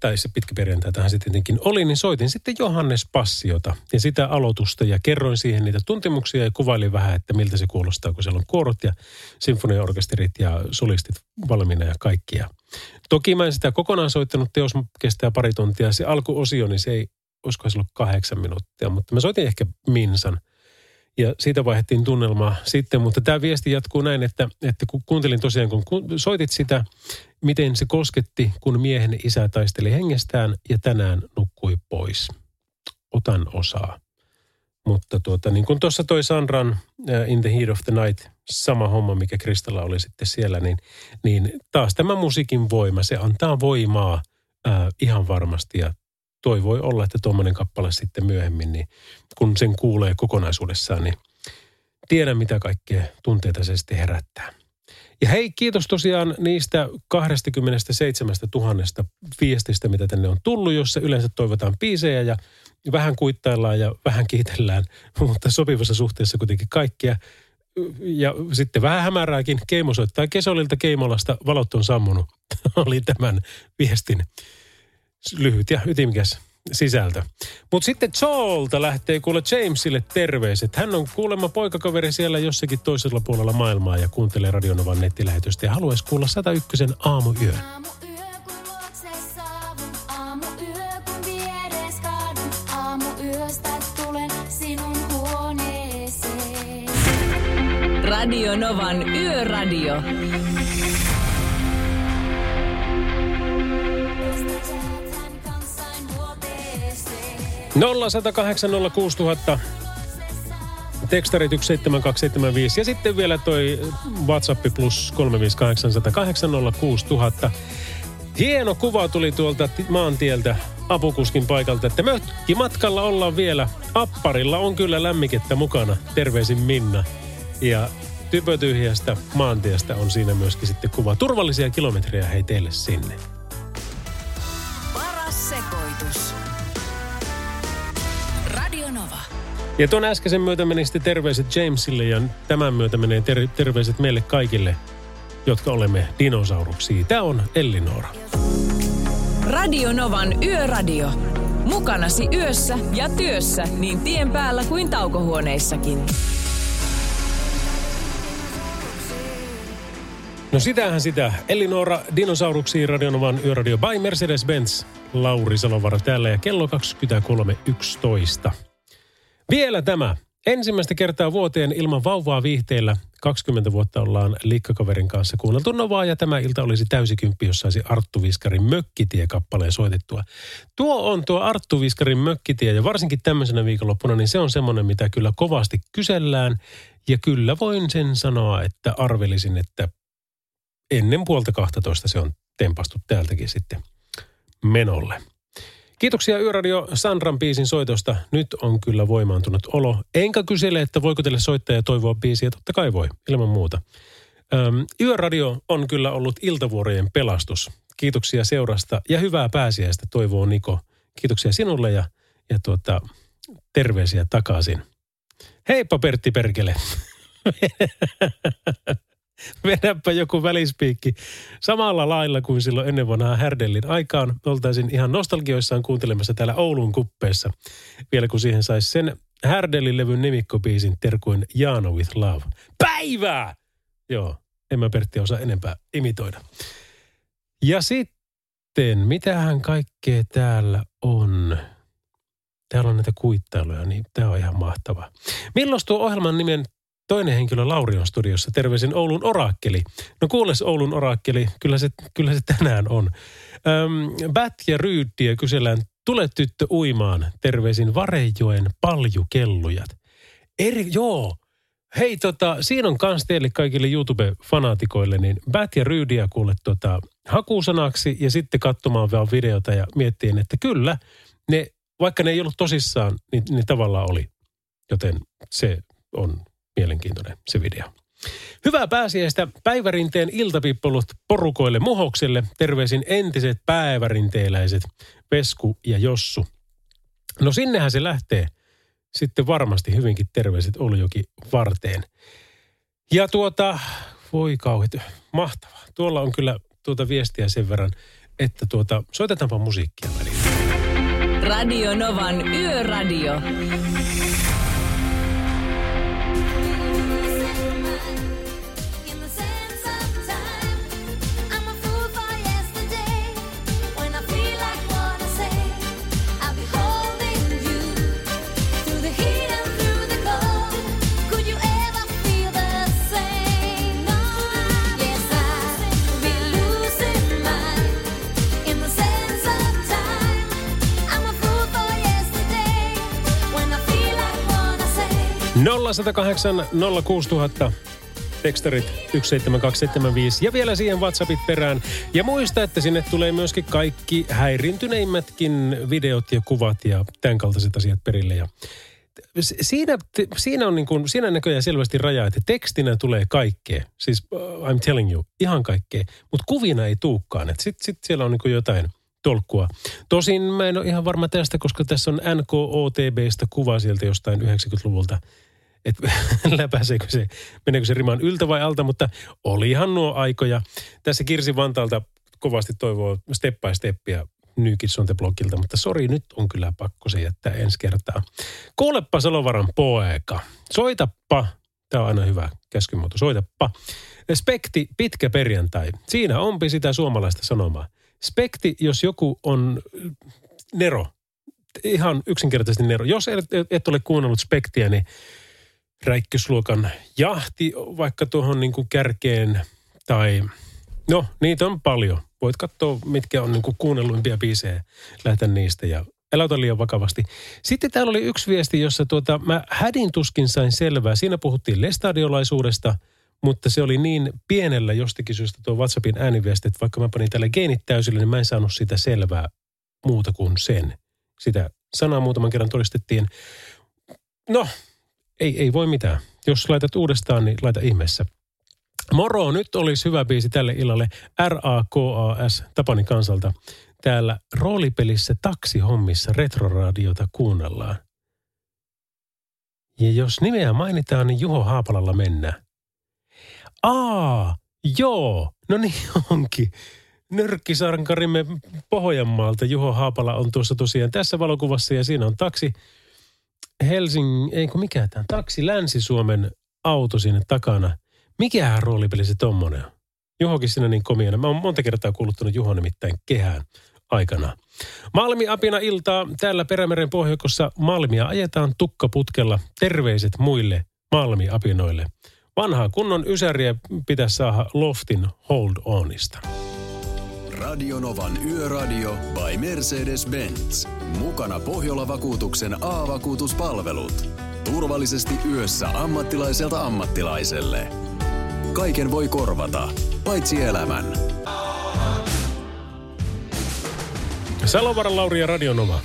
tai se pitkä perjantai tähän sitten tietenkin oli, niin soitin sitten Johannes Passiota ja sitä aloitusta ja kerroin siihen niitä tuntemuksia ja kuvailin vähän, että miltä se kuulostaa, kun siellä on kuorot ja sinfoniaorkesterit ja solistit valmiina ja kaikkia. Toki mä en sitä kokonaan soittanut, teos kestää pari tuntia. Se alkuosio, niin se ei, olisiko se ollut kahdeksan minuuttia, mutta mä soitin ehkä Minsan – ja siitä vaihdettiin tunnelmaa sitten, mutta tämä viesti jatkuu näin, että, että kun kuuntelin tosiaan, kun soitit sitä, miten se kosketti, kun miehen isä taisteli hengestään ja tänään nukkui pois. Otan osaa. Mutta tuota, niin kuin tuossa toi Sandran uh, In the Heat of the Night, sama homma, mikä Kristalla oli sitten siellä, niin, niin taas tämä musiikin voima, se antaa voimaa uh, ihan varmasti ja toi voi olla, että tuommoinen kappale sitten myöhemmin, niin kun sen kuulee kokonaisuudessaan, niin tiedän mitä kaikkea tunteita se sitten herättää. Ja hei, kiitos tosiaan niistä 27 000 viestistä, mitä tänne on tullut, jossa yleensä toivotaan biisejä ja vähän kuittaillaan ja vähän kiitellään, [laughs] mutta sopivassa suhteessa kuitenkin kaikkia. Ja sitten vähän hämärääkin. Keimo soittaa Kesolilta Keimolasta, valot on sammunut, [laughs] oli tämän viestin lyhyt ja ytimikäs sisältö. Mutta sitten Joelta lähtee kuule Jamesille terveiset. Hän on kuulemma poikakaveri siellä jossakin toisella puolella maailmaa ja kuuntelee Radionovan nettilähetystä ja haluaisi kuulla 101 aamuyön. Radio Novan Yöradio. 0108 06000. Tekstarit 17275 ja sitten vielä toi WhatsApp plus 358 Hieno kuva tuli tuolta maantieltä apukuskin paikalta, että matkalla ollaan vielä. Apparilla on kyllä lämmikettä mukana. Terveisin Minna. Ja typötyhjästä maantiestä on siinä myöskin sitten kuva. Turvallisia kilometrejä hei teille sinne. Ja tuon äskeisen myötä meni sitten terveiset Jamesille ja tämän myötä menee ter- terveiset meille kaikille, jotka olemme dinosauruksia. Tämä on Ellinora. Radio Novan Yöradio. Mukanasi yössä ja työssä niin tien päällä kuin taukohuoneissakin. No sitähän sitä. Elinora Dinosauruksiin Radionovan Yöradio by Mercedes-Benz. Lauri Salovara täällä ja kello 23.11. Vielä tämä. Ensimmäistä kertaa vuoteen ilman vauvaa viihteellä 20 vuotta ollaan liikkakaverin kanssa kuunneltu Novaa ja tämä ilta olisi täysikymppi, jos saisi Arttu Viskarin Mökkitie-kappaleen soitettua. Tuo on tuo Arttu Viskarin Mökkitie ja varsinkin tämmöisenä viikonloppuna, niin se on semmoinen, mitä kyllä kovasti kysellään. Ja kyllä voin sen sanoa, että arvelisin, että ennen puolta 12 se on tempastu täältäkin sitten menolle. Kiitoksia Yöradio Sandran biisin soitosta. Nyt on kyllä voimaantunut olo. Enkä kysele, että voiko teille soittaa ja toivoa biisiä. Totta kai voi, ilman muuta. Öm, Yöradio on kyllä ollut iltavuorojen pelastus. Kiitoksia seurasta ja hyvää pääsiäistä toivoo Niko. Kiitoksia sinulle ja, ja tuota, terveisiä takaisin. Heippa Pertti Perkele. [laughs] [laughs] vedäpä joku välispiikki samalla lailla kuin silloin ennen vanhaa Härdellin aikaan. Oltaisin ihan nostalgioissaan kuuntelemassa täällä Oulun kuppeessa. Vielä kun siihen saisi sen Härdellin levyn nimikkopiisin terkuin Jaano with Love. Päivää! Joo, en mä Pertti osaa enempää imitoida. Ja sitten, mitähän kaikkea täällä on? Täällä on näitä kuittailuja, niin tämä on ihan mahtavaa. Milloin tuo ohjelman nimen Toinen henkilö Lauri on studiossa. Terveisin Oulun orakkeli. No kuules Oulun orakkeli, kyllä se, kyllä se tänään on. Öm, Bät ja Ryydtiä kysellään, tule tyttö uimaan. Terveisin Varejoen paljukellujat. Eri, joo, Hei, tota, siinä on kans teille kaikille YouTube-fanaatikoille, niin Bat ja Ryydiä kuule tota, hakusanaksi ja sitten katsomaan vaan videota ja miettiin, että kyllä, ne, vaikka ne ei ollut tosissaan, niin ne tavallaan oli. Joten se on mielenkiintoinen se video. Hyvää pääsiäistä päivärinteen iltapippolut porukoille muhokselle. Terveisin entiset päivärinteeläiset Vesku ja Jossu. No sinnehän se lähtee. Sitten varmasti hyvinkin terveiset Oljoki varteen. Ja tuota, voi kauheat, mahtavaa. Tuolla on kyllä tuota viestiä sen verran, että tuota, soitetaanpa musiikkia. Radio Novan Yöradio. 0108 06000 tekstarit 17275 ja vielä siihen WhatsAppit perään. Ja muista, että sinne tulee myöskin kaikki häirintyneimätkin videot ja kuvat ja tämän kaltaiset asiat perille. Ja siinä, siinä on niin kuin, siinä näköjään selvästi raja, että tekstinä tulee kaikkea. Siis uh, I'm telling you, ihan kaikkea. Mutta kuvina ei tuukkaan. Sitten sit siellä on niin kuin jotain tolkkua. Tosin mä en ole ihan varma tästä, koska tässä on NKOTBstä kuva sieltä jostain 90-luvulta. Että [laughs] läpäiseekö se, meneekö se riman yltä vai alta, mutta olihan nuo aikoja. Tässä Kirsi Vantaalta kovasti toivoo step by the Blockilta, mutta sori, nyt on kyllä pakko se jättää ensi kertaa. Kuuleppa Salovaran poeka. Soitappa. Tämä on aina hyvä käskymuoto. Soitappa. Spekti, pitkä perjantai. Siinä onpi sitä suomalaista sanomaa. Spekti, jos joku on Nero. Ihan yksinkertaisesti Nero. Jos et, et ole kuunnellut Spektiä, niin räikkysluokan jahti vaikka tuohon niin kuin kärkeen tai no niitä on paljon. Voit katsoa, mitkä on niin kuin kuunnelluimpia biisejä, lähteä niistä ja älä liian vakavasti. Sitten täällä oli yksi viesti, jossa tuota, mä hädin tuskin sain selvää. Siinä puhuttiin lestadiolaisuudesta, mutta se oli niin pienellä jostakin syystä tuo WhatsAppin ääniviesti, että vaikka mä panin täällä geenit täysille, niin mä en saanut sitä selvää muuta kuin sen. Sitä sanaa muutaman kerran todistettiin. No, ei, ei voi mitään. Jos laitat uudestaan, niin laita ihmeessä. Moro, nyt olisi hyvä biisi tälle illalle. R-A-K-A-S, Tapani kansalta. Täällä roolipelissä taksihommissa retroradiota kuunnellaan. Ja jos nimeä mainitaan, niin Juho Haapalalla mennään. Aa, joo, no niin onkin. Nyrkkisarkarimme Pohjanmaalta Juho Haapala on tuossa tosiaan tässä valokuvassa ja siinä on taksi Helsingin, ei kun mikä tämä, taksi Länsi-Suomen auto sinne takana. Mikähän roolipeli se tommonen on? Juhokin siinä niin komiana. Mä oon monta kertaa kuuluttanut Juho nimittäin kehään aikana. Malmi apina iltaa. Täällä Perämeren pohjoikossa Malmia ajetaan tukkaputkella. Terveiset muille Malmi-apinoille. Vanhaa kunnon ysäriä pitäisi saada Loftin Hold Onista. Radionovan Yöradio by Mercedes-Benz. Mukana Pohjola-vakuutuksen A-vakuutuspalvelut. Turvallisesti yössä ammattilaiselta ammattilaiselle. Kaiken voi korvata, paitsi elämän. Salovaran Lauri ja Radionova.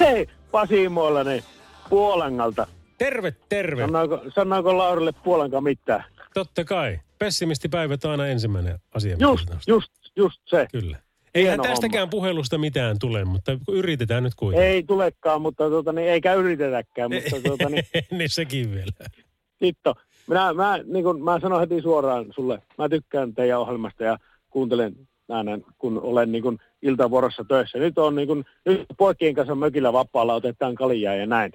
Hei, Pasi Muolainen Puolangalta. Terve, terve. Sanoiko, sanoiko Laurille Puolanka mitään? Totta kai. Pessimistipäivät on aina ensimmäinen asia. Just, just, just se. Kyllä. Eihän Hieno tästäkään homma. puhelusta mitään tule, mutta yritetään nyt kuitenkin. Ei tulekaan, mutta tuota, niin, eikä yritetäkään, mutta [laughs] tuota, niin, [laughs] niin sekin vielä. Titto, minä, mä, niin kun, mä sanon heti suoraan sulle, mä tykkään teidän ohjelmasta ja kuuntelen aina, kun olen niin kun iltavuorossa töissä. Nyt on niin kun, nyt poikien kanssa mökillä vapaalla, otetaan kaljaa ja näin.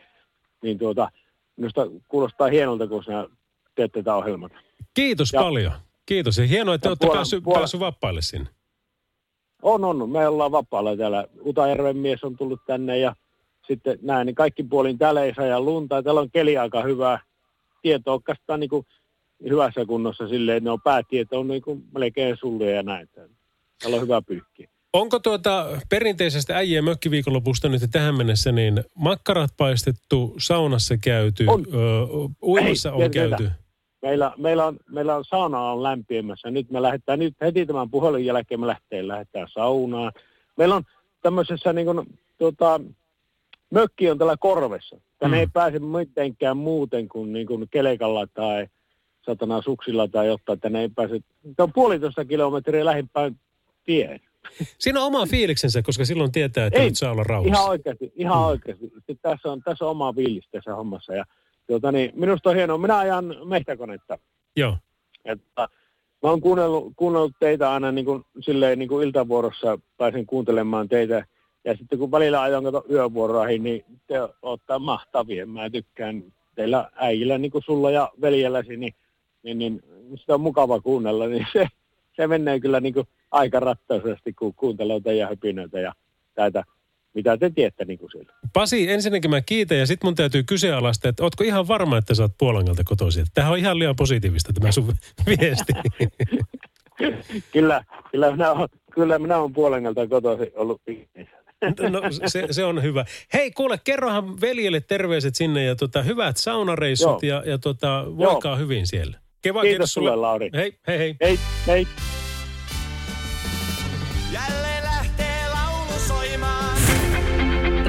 Niin tuota, minusta kuulostaa hienolta, kun sinä teet tätä ohjelmaa. Kiitos Ja- paljon. Kiitos. Ja hienoa, että Ja olette Puolan- päässyt, päässyt vapaille sinne. On, on. Me ollaan vapaalla täällä. Utajärven mies on tullut tänne ja sitten näin, niin kaikki puolin täällä ei saa lunta. Täällä on keli aika hyvää. Tieto on oikeastaan niin kuin hyvässä kunnossa silleen, että ne on päätieto on niin kuin melkein sulle ja näin. Täällä on hyvä pyykki. Onko tuota perinteisestä äijien mökkiviikonlopusta nyt tähän mennessä niin makkarat paistettu, saunassa käyty, On. Ö, uimassa Ei, on tiedätkö käyty? Meillä, meillä, on, meillä on sauna on lämpimässä. Nyt me lähdetään, nyt heti tämän puhelun jälkeen me lähtee, lähdetään saunaan. Meillä on tämmöisessä niin kuin, tuota, mökki on tällä korvessa. Tänne Mm. ei pääse mitenkään muuten kuin, niin kuin kelekalla tai satana suksilla tai jotain. Tänne ei pääse, tämä on puolitoista kilometriä lähimpään tien. Siinä on oma fiiliksensä, koska silloin tietää, että Ei, nyt saa olla rauhassa. Ihan oikeasti, ihan Mm. oikeasti. Sitten tässä on, tässä on oma fiilis tässä hommassa. Ja, tuota, niin, minusta on hienoa. Minä ajan mehtäkonetta. Joo. Että mä oon kuunnellut, kuunnellut teitä aina niin kuin, silleen niin kuin iltavuorossa, pääsin kuuntelemaan teitä. Ja sitten kun välillä ajan kato yövuoroihin, niin te olette mahtavia. Mä tykkään teillä äijillä, niin kuin sulla ja veljelläsi, niin, niin, niin sitä on mukava kuunnella. Niin se, se menee kyllä niin kuin aika rattaisesti, kun kuuntelee teidän höpinöitä ja tätä, mitä te tiedätte niin kuin siellä. Pasi, ensinnäkin mä kiitän ja sitten mun täytyy kyseenalaistaa, että ootko ihan varma, että sä oot Puolangalta kotoisin? Tämähän on ihan liian positiivista tämä sun [laughs] viesti. [laughs] Kyllä, kyllä minä olen, kyllä minä olen puolengalta kotoisin ollut pienissä. No se, se on hyvä. Hei kuule, kerrohan veljelle terveiset sinne ja tota, hyvät saunareissut Joo. ja, ja tota, voikaa hyvin siellä. Keva, Kiitos sulle, Lauri. Hei, hei, hei. Hei, hei.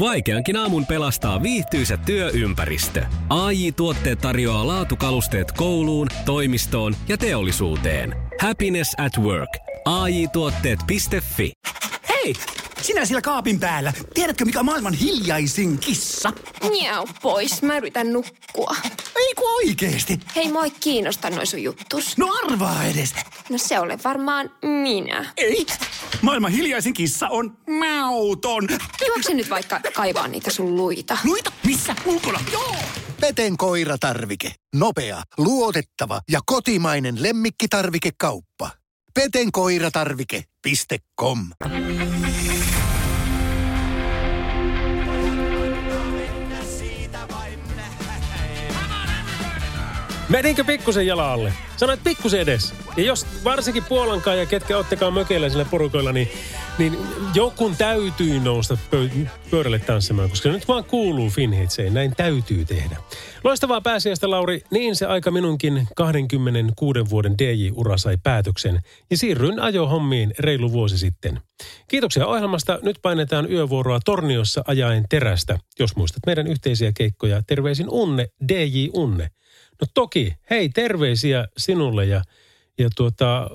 Vaikeankin aamun pelastaa viihtyisä työympäristö. AI Tuotteet tarjoaa laatukalusteet kouluun, toimistoon ja teollisuuteen. Happiness at work. AI Tuotteet.fi Hei! Sinä siellä kaapin päällä. Tiedätkö, mikä on maailman hiljaisin kissa? Miau pois, mä yritän nukkua. Ei kun oikeesti. Hei, moi kiinnosta noin sun juttus. No arvaa edes. No se ole varmaan minä. Ei. Maailman hiljaisin kissa on mauton. Juokse nyt vaikka kaivaa niitä sun luita. Luita? Missä? Ulkona? Joo! Peten koiratarvike. Nopea, luotettava ja kotimainen lemmikkitarvikekauppa. petenkoiratarvike.com Meninkö pikkusen jala alle? Sanoit pikkusen edes. Ja jos varsinkin Puolankaan ja ketkä ottekaan mökeillä sillä porukoilla, niin, niin jokun täytyy nousta pö- pöydälle tanssimaan, koska nyt vaan kuuluu Finhitseen. Näin täytyy tehdä. Loistavaa pääsiäistä, Lauri. Niin se aika minunkin 26 vuoden DJ-ura sai päätöksen ja siirryin ajohommiin reilu vuosi sitten. Kiitoksia ohjelmasta. Nyt painetaan yövuoroa Torniossa ajaen terästä. Jos muistat meidän yhteisiä keikkoja, terveisin Unne, DJ Unne. No toki, hei terveisiä sinulle ja, ja tuota,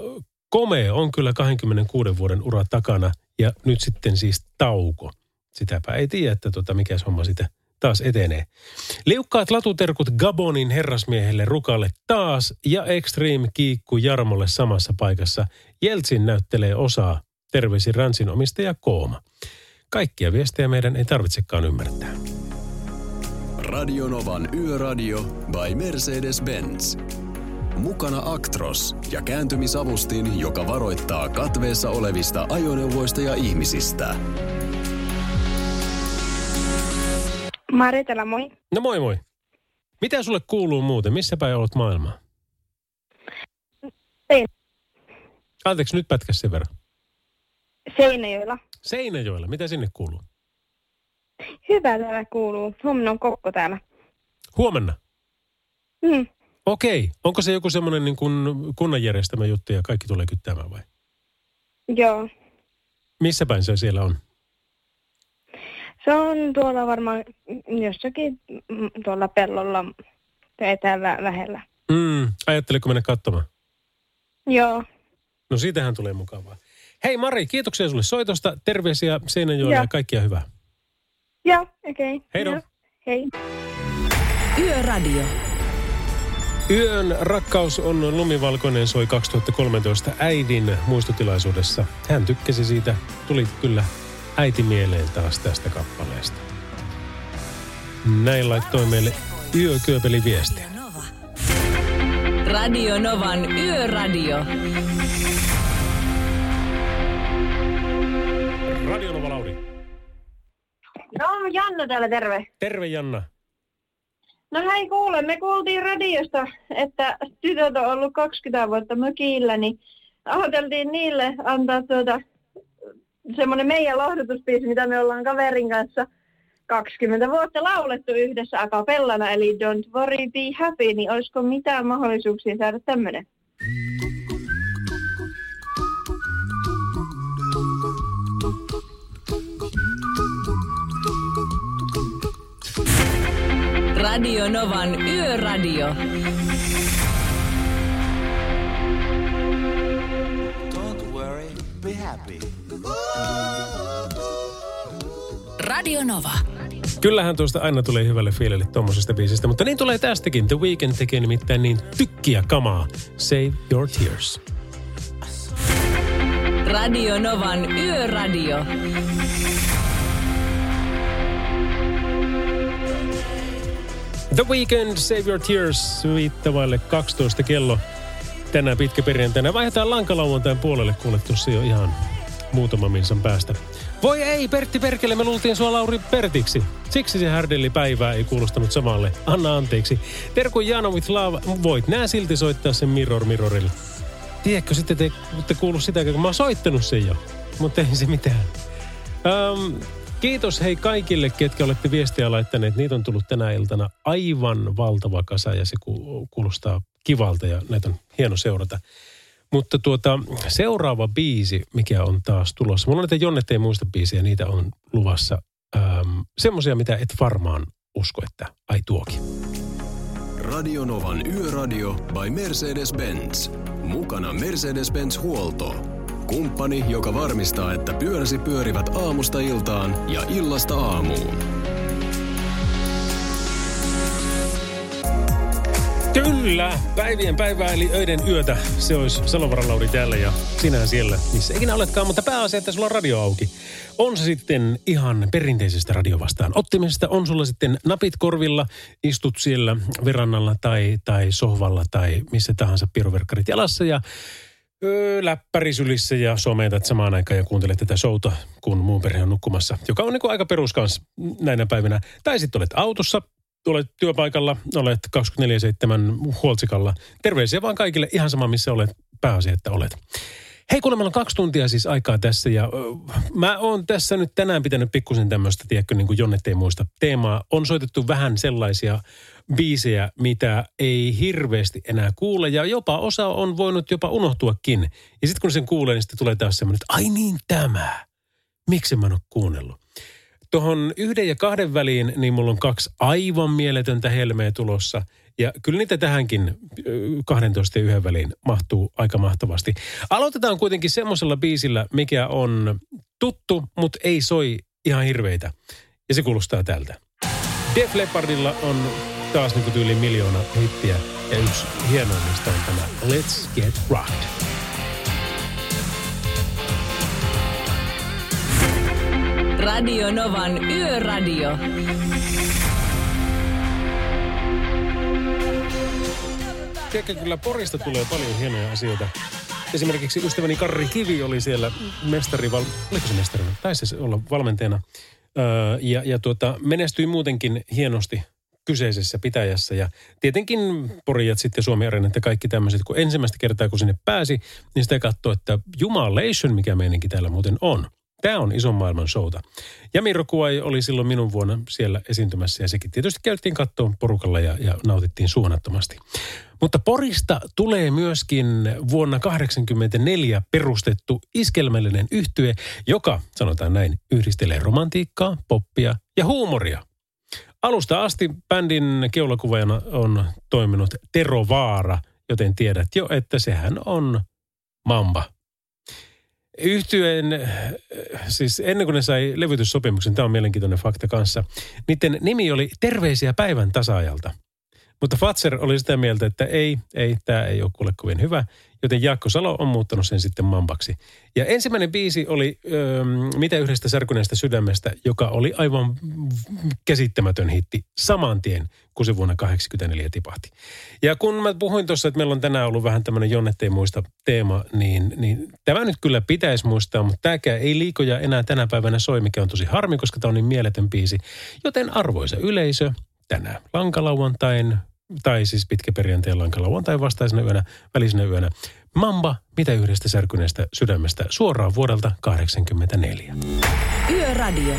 Kome on kyllä 26 vuoden ura takana ja nyt sitten siis tauko. Sitäpä ei tiedä, että tota, mikä homma sitä taas etenee. Liukkaat latuterkut Gabonin herrasmiehelle Rukalle taas ja Extreme Kiikku Jarmolle samassa paikassa. Jeltsin näyttelee osaa. Terveisin Ransin omistaja Kooma. Kaikkia viestejä meidän ei tarvitsekaan ymmärtää. Radionovan Yöradio by Mercedes-Benz. Mukana Actros ja kääntymisavustin, joka varoittaa katveessa olevista ajoneuvoista ja ihmisistä. Maritella, moi. No moi moi. Mitä sulle kuuluu muuten? Missä päin olet maailmaa? Ei. Anteeksi, nyt pätkäs sen verran. Seinäjoella. Seinäjoella, mitä sinne kuuluu? Hyvä täällä kuuluu. Huomenna on kokko täällä. Huomenna. Mm. Okei. Onko se joku semmoinen niin kuin kunnan järjestämä juttu ja kaikki tulee kyttäämään vai? Joo. Missä päin se siellä on? Se on tuolla varmaan jossakin mm, tuolla pellolla tai täällä lähellä. Mm, ajatteliko mennä katsomaan? Joo. No siitähän tulee mukavaa. Hei Mari, kiitoksia sulle soitosta. Terveisiä Seinäjoelle ja kaikkia hyvää. Joo, okei. Okay. Hei. Joo. Hei. Yöradio. Yön rakkaus on lumivalkoinen soi 2013 äidin muistotilaisuudessa. Hän tykkäsi siitä. Tuli kyllä äiti mieleen taas tästä kappaleesta. Näin laittoi meille yökyöpeli viestiä. Radio Novan Yöradio. Radio Nova. No, Janna täällä, terve. Terve Janna. No hei kuule, me kuultiin radiosta, että tytöt on ollut 20 vuotta mökillä, niin ajateltiin niille antaa tuota, semmoinen meidän lohdutuspiisi, mitä me ollaan kaverin kanssa 20 vuotta laulettu yhdessä akapellana, eli Don't Worry Be Happy, niin olisiko mitään mahdollisuuksia saada tämmöinen? Radio Novan Yöradio. Don't worry, be happy. Radio Nova. Kyllähän tuosta aina tulee hyvälle fiilelle tommosesta biisistä, mutta niin tulee tästäkin. The Weeknd tekee nimittäin niin tykkiä kamaa. Save your tears. Radio Novan Yöradio. The Weekend, Save Your Tears, viittavaille 12 kello tänä pitkä perjantaina. Vaihdetaan lankalauantain puolelle, kuule tuossa jo ihan muutama minsan päästä. Voi ei, Pertti Perkele, me luultiin sua Lauri Pertiksi. Siksi se härdelli päivää ei kuulostanut samalle. Anna anteeksi. Terkku Jano with love, voit nää silti soittaa sen Mirror Mirrorille. Tiedätkö, sitten te ette kuulu sitä, kun mä oon soittanut sen jo. Mutta ei se mitään. Um, kiitos hei kaikille, ketkä olette viestiä laittaneet. Niitä on tullut tänä iltana aivan valtava kasa ja se ku- kuulostaa kivalta ja näitä on hieno seurata. Mutta tuota, seuraava biisi, mikä on taas tulossa. Mulla on näitä Jonnet ei muista biisiä, niitä on luvassa. Ähm, semmoisia, mitä et varmaan usko, että ai tuokin. Radio Novan Yöradio by Mercedes-Benz. Mukana Mercedes-Benz Huolto. Kumppani, joka varmistaa, että pyöräsi pyörivät aamusta iltaan ja illasta aamuun. Kyllä, päivien päivää eli öiden yötä. Se olisi Salovaran Lauri täällä ja sinä siellä, missä ikinä oletkaan, mutta pääasia, että sulla on radio auki. On se sitten ihan perinteisestä radiovastaan ottimisesta, on sulla sitten napit korvilla, istut siellä verannalla tai, tai sohvalla tai missä tahansa piruverkkarit jalassa ja öö, läppäri sylissä ja sometat samaan aikaan ja kuuntelet tätä showta, kun muun perhe on nukkumassa, joka on niin aika peruskans näinä päivinä. Tai sitten olet autossa, olet työpaikalla, olet 24-7 huoltsikalla. Terveisiä vaan kaikille, ihan sama missä olet, pääasia, että olet. Hei, kuule, meillä on kaksi tuntia siis aikaa tässä ja ö, mä oon tässä nyt tänään pitänyt pikkusen tämmöistä, tiedätkö, niin kuin Jonnet ei muista teemaa. On soitettu vähän sellaisia biisejä, mitä ei hirveästi enää kuule ja jopa osa on voinut jopa unohtuakin. Ja sitten kun sen kuulee, niin sitten tulee taas semmoinen, että ai niin tämä. Miksi mä en ole kuunnellut? Tuohon yhden ja kahden väliin, niin mulla on kaksi aivan mieletöntä helmeä tulossa. Ja kyllä niitä tähänkin ö, 12 ja yhden väliin mahtuu aika mahtavasti. Aloitetaan kuitenkin semmoisella biisillä, mikä on tuttu, mutta ei soi ihan hirveitä. Ja se kuulostaa tältä. Def Leppardilla on taas niin tyyli miljoona hittiä. Ja yksi hienoimmista on tämä Let's Get Rocked. Radio Novan Yöradio. Tiedätkö, kyllä Porista tulee paljon hienoja asioita. Esimerkiksi ystäväni Karri Kivi oli siellä mestari, oliko se mestari? Taisi se olla valmentajana. Öö, ja ja tuota, menestyi muutenkin hienosti kyseisessä pitäjässä. Ja tietenkin Porijat sitten Suomi Arenat ja kaikki tämmöiset, kun ensimmäistä kertaa kun sinne pääsi, niin sitä katsoi, että jumalation, mikä meininki täällä muuten on. Tämä on ison maailman showta. Ja Miro Kuai oli silloin minun vuonna siellä esiintymässä ja sekin tietysti käytiin kattoon porukalla ja, ja nautittiin suunnattomasti. Mutta Porista tulee myöskin vuonna 1984 perustettu iskelmällinen yhtye, joka, sanotaan näin, yhdistelee romantiikkaa, poppia ja huumoria. Alusta asti bändin keulakuvaajana on toiminut Tero Vaara, joten tiedät jo, että sehän on Mamba. Yhtyeen, siis ennen kuin ne sai levytyssopimuksen, tämä on mielenkiintoinen fakta kanssa, niiden nimi oli Terveisiä päivän tasaajalta. Mutta Fatser oli sitä mieltä, että ei, ei, tämä ei ole kuule kovin hyvä. Joten Jaakko Salo on muuttanut sen sitten mambaksi. Ja ensimmäinen biisi oli öö, Mitä yhdestä särkyneestä sydämestä, joka oli aivan käsittämätön hitti saman tien, kun se vuonna 1984 tipahti. Ja kun mä puhuin tuossa, että meillä on tänään ollut vähän tämmöinen Jonnet muista teema, niin, niin tämä nyt kyllä pitäisi muistaa, mutta tämäkään ei liikoja enää tänä päivänä soi, mikä on tosi harmi, koska tämä on niin mieletön biisi. Joten arvoisa yleisö, tänään lankalauantain tai siis pitkä perjantai lankalauantai vastaisena yönä, välisenä yönä. Mamba, mitä yhdestä särkyneestä sydämestä, suoraan vuodelta 1984. Yöradio.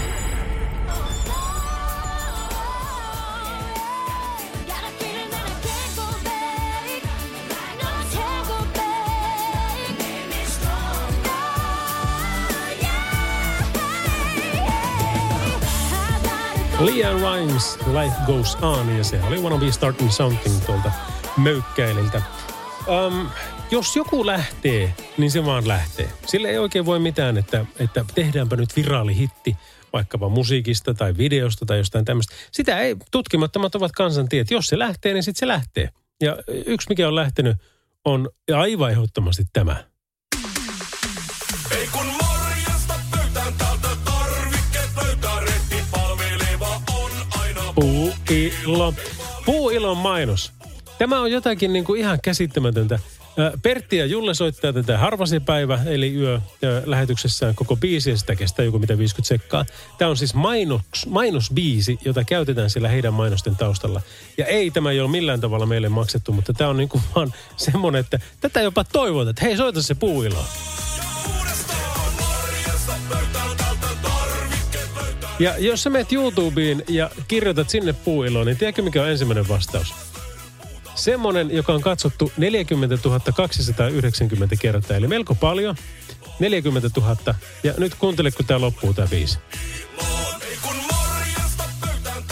Leah Rimes, Life Goes On, ja se oli Wanna Be Starting Something tuolta möykkäililtä. Um, jos joku lähtee, niin se vaan lähtee. Sille ei oikein voi mitään, että, että tehdäänpä nyt viraalihitti vaikkapa musiikista tai videosta tai jostain tämmöistä. Sitä ei tutkimattomat ovat kansantiet. Jos se lähtee, niin sitten se lähtee. Ja yksi, mikä on lähtenyt, on aivan ehdottomasti tämä. Puuilo. Puuilon mainos. Tämä on jotakin niin kuin ihan käsittämätöntä. Pertti ja Julle soittaa tätä harvasi päivä, eli yö lähetyksessään koko biisi, ja sitä kestää joku mitä 50 sekkaa. Tämä on siis mainos, mainosbiisi, jota käytetään siellä heidän mainosten taustalla. Ja ei tämä ei ole millään tavalla meille maksettu, mutta tämä on niin kuin [laughs] vaan semmoinen, että tätä jopa toivotaan, että hei soita se puuilo. Ja jos sä menet YouTubeen ja kirjoitat sinne puuiloon, niin tiedätkö mikä on ensimmäinen vastaus? Semmonen, joka on katsottu 40 290 kertaa, eli melko paljon. 40 000. Ja nyt kuuntele, kun tää loppuu tää biisi.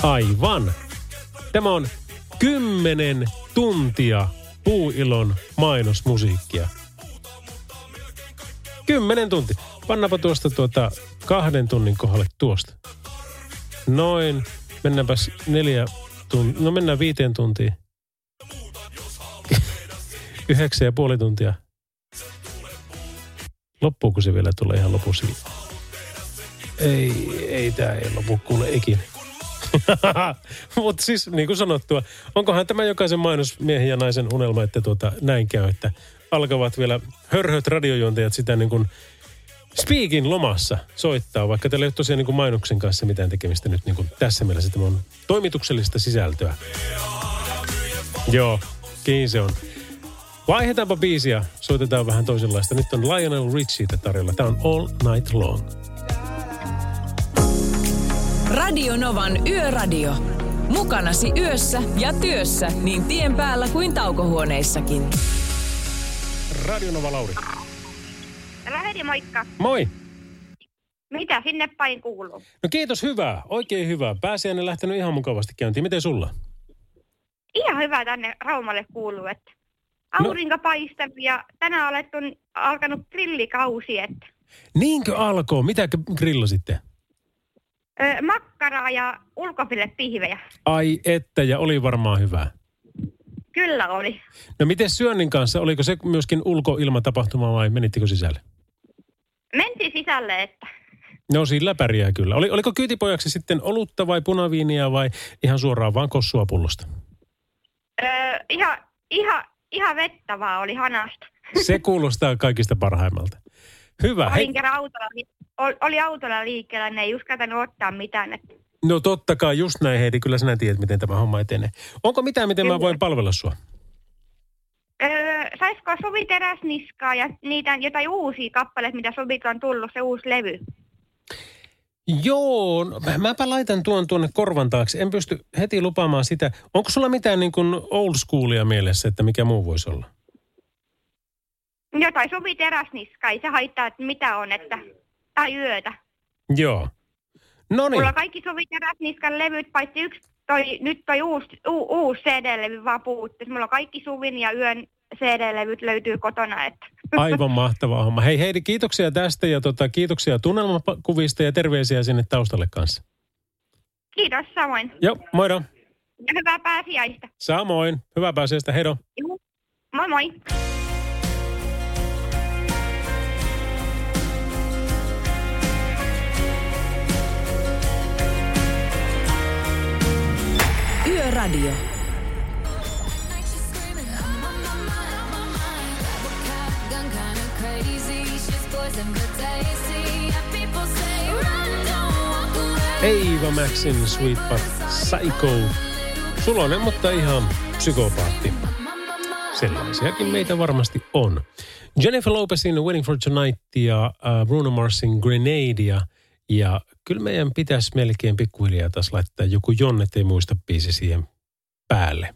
Aivan. Tämä on 10 tuntia puuilon mainosmusiikkia. 10 tuntia. Pannapa tuosta tuota kahden tunnin kohdalle tuosta. Noin. Mennäänpäs neljä tuntia. No mennään viiteen tuntiin. [laughs] Yhdeksän ja puoli tuntia. Loppuuko se vielä tulee ihan lopussa? Ei, ei tää ei lopu kuule ikinä. [laughs] Mutta siis niin kuin sanottua, onkohan tämä jokaisen mainosmiehen ja naisen unelma, että tuota, näin käy, että alkavat vielä hörhöt radiojuontajat sitä niin kuin Speakin lomassa soittaa, vaikka teillä ei ole tosiaan niin kuin mainoksen kanssa mitään tekemistä nyt niin kuin tässä mielessä. Tämä on toimituksellista sisältöä. Joo, kiinni se on. Vaihdetaanpa biisiä, soitetaan vähän toisenlaista. Nyt on Lionel Richie tarjolla. Tämä on All Night Long. Radio Novan Yöradio. Mukanasi yössä ja työssä niin tien päällä kuin taukohuoneissakin. Radio Nova Lauri. Lähedi, moikka. Moi. Mitä sinne päin kuuluu? No kiitos, hyvää. Oikein hyvää. Pääsiäinen lähtenyt ihan mukavasti käyntiin. Miten sulla? Ihan hyvä tänne Raumalle kuuluu, että aurinko paistanut ja tänään olet on alkanut grillikausi, että Niinkö alkoi? Mitä grillasitte? ö, makkaraa ja ulkofille pihvejä. Ai että, ja oli varmaan hyvää. Kyllä oli. No miten syönnin kanssa? Oliko se myöskin ulkoilmatapahtuma vai menittekö sisälle? Mentiin sisälle, että No sillä pärjää kyllä. Oli, oliko kyytipojaksi sitten olutta vai punaviiniä vai ihan suoraan vaan kossua pullosta? ö, ihan, ihan, ihan vettä vaan oli hanasta. Se kuulostaa kaikista parhaimmalta. Hyvä. Olin kerran autolla, ol- oli autolla liikkeellä, ne ei uskaltanut ottaa mitään. Että no totta kai just näin Heidi, kyllä sinä tiedät, miten tämä homma etenee. Onko mitään, miten mä Kyllä. voin palvella sua? Öö, saisiko Suvi Teräsniskaa ja niitä jotain uusia kappaleita, mitä Suvilta on tullut, se uusi levy? Joo, no, mä- mäpä laitan tuon tuonne korvan taakse. En pysty heti lupaamaan sitä. Onko sulla mitään niin kuin old schoolia mielessä, että mikä muu voisi olla? Jotain Suvi Teräsniskaa, ei se haittaa, että mitä on, että tai yötä. Joo. No niin. Mulla on kaikki Suvi Teräsniskan levyt, paitsi yksi, toi, nyt toi uusi, uu, uusi CD-levy vaan puuttuu. Mulla on kaikki Suvin ja yön CD-levyt löytyy kotona, että Aivan mahtava homma. Hei Heidi, kiitoksia tästä ja tota, kiitoksia tunnelmakuvista ja terveisiä sinne taustalle kanssa. kiitos samoin. Joo, moido. Ja hyvää pääsiäistä. Samoin. Hyvää pääsiäistä. Heido. Juhu. Moi moi. Yöradio. Eva Maxin Sweet But Psycho. Sulonen, mutta ihan psykopaatti. Sellaisiakin meitä varmasti on. Jennifer Lopezin Waiting for Tonight ja uh, Bruno Marsin Grenadea. Ja kyllä meidän pitäisi melkein pikkuhiljaa taas laittaa joku Jonnet ei muista biisi siihen päälle.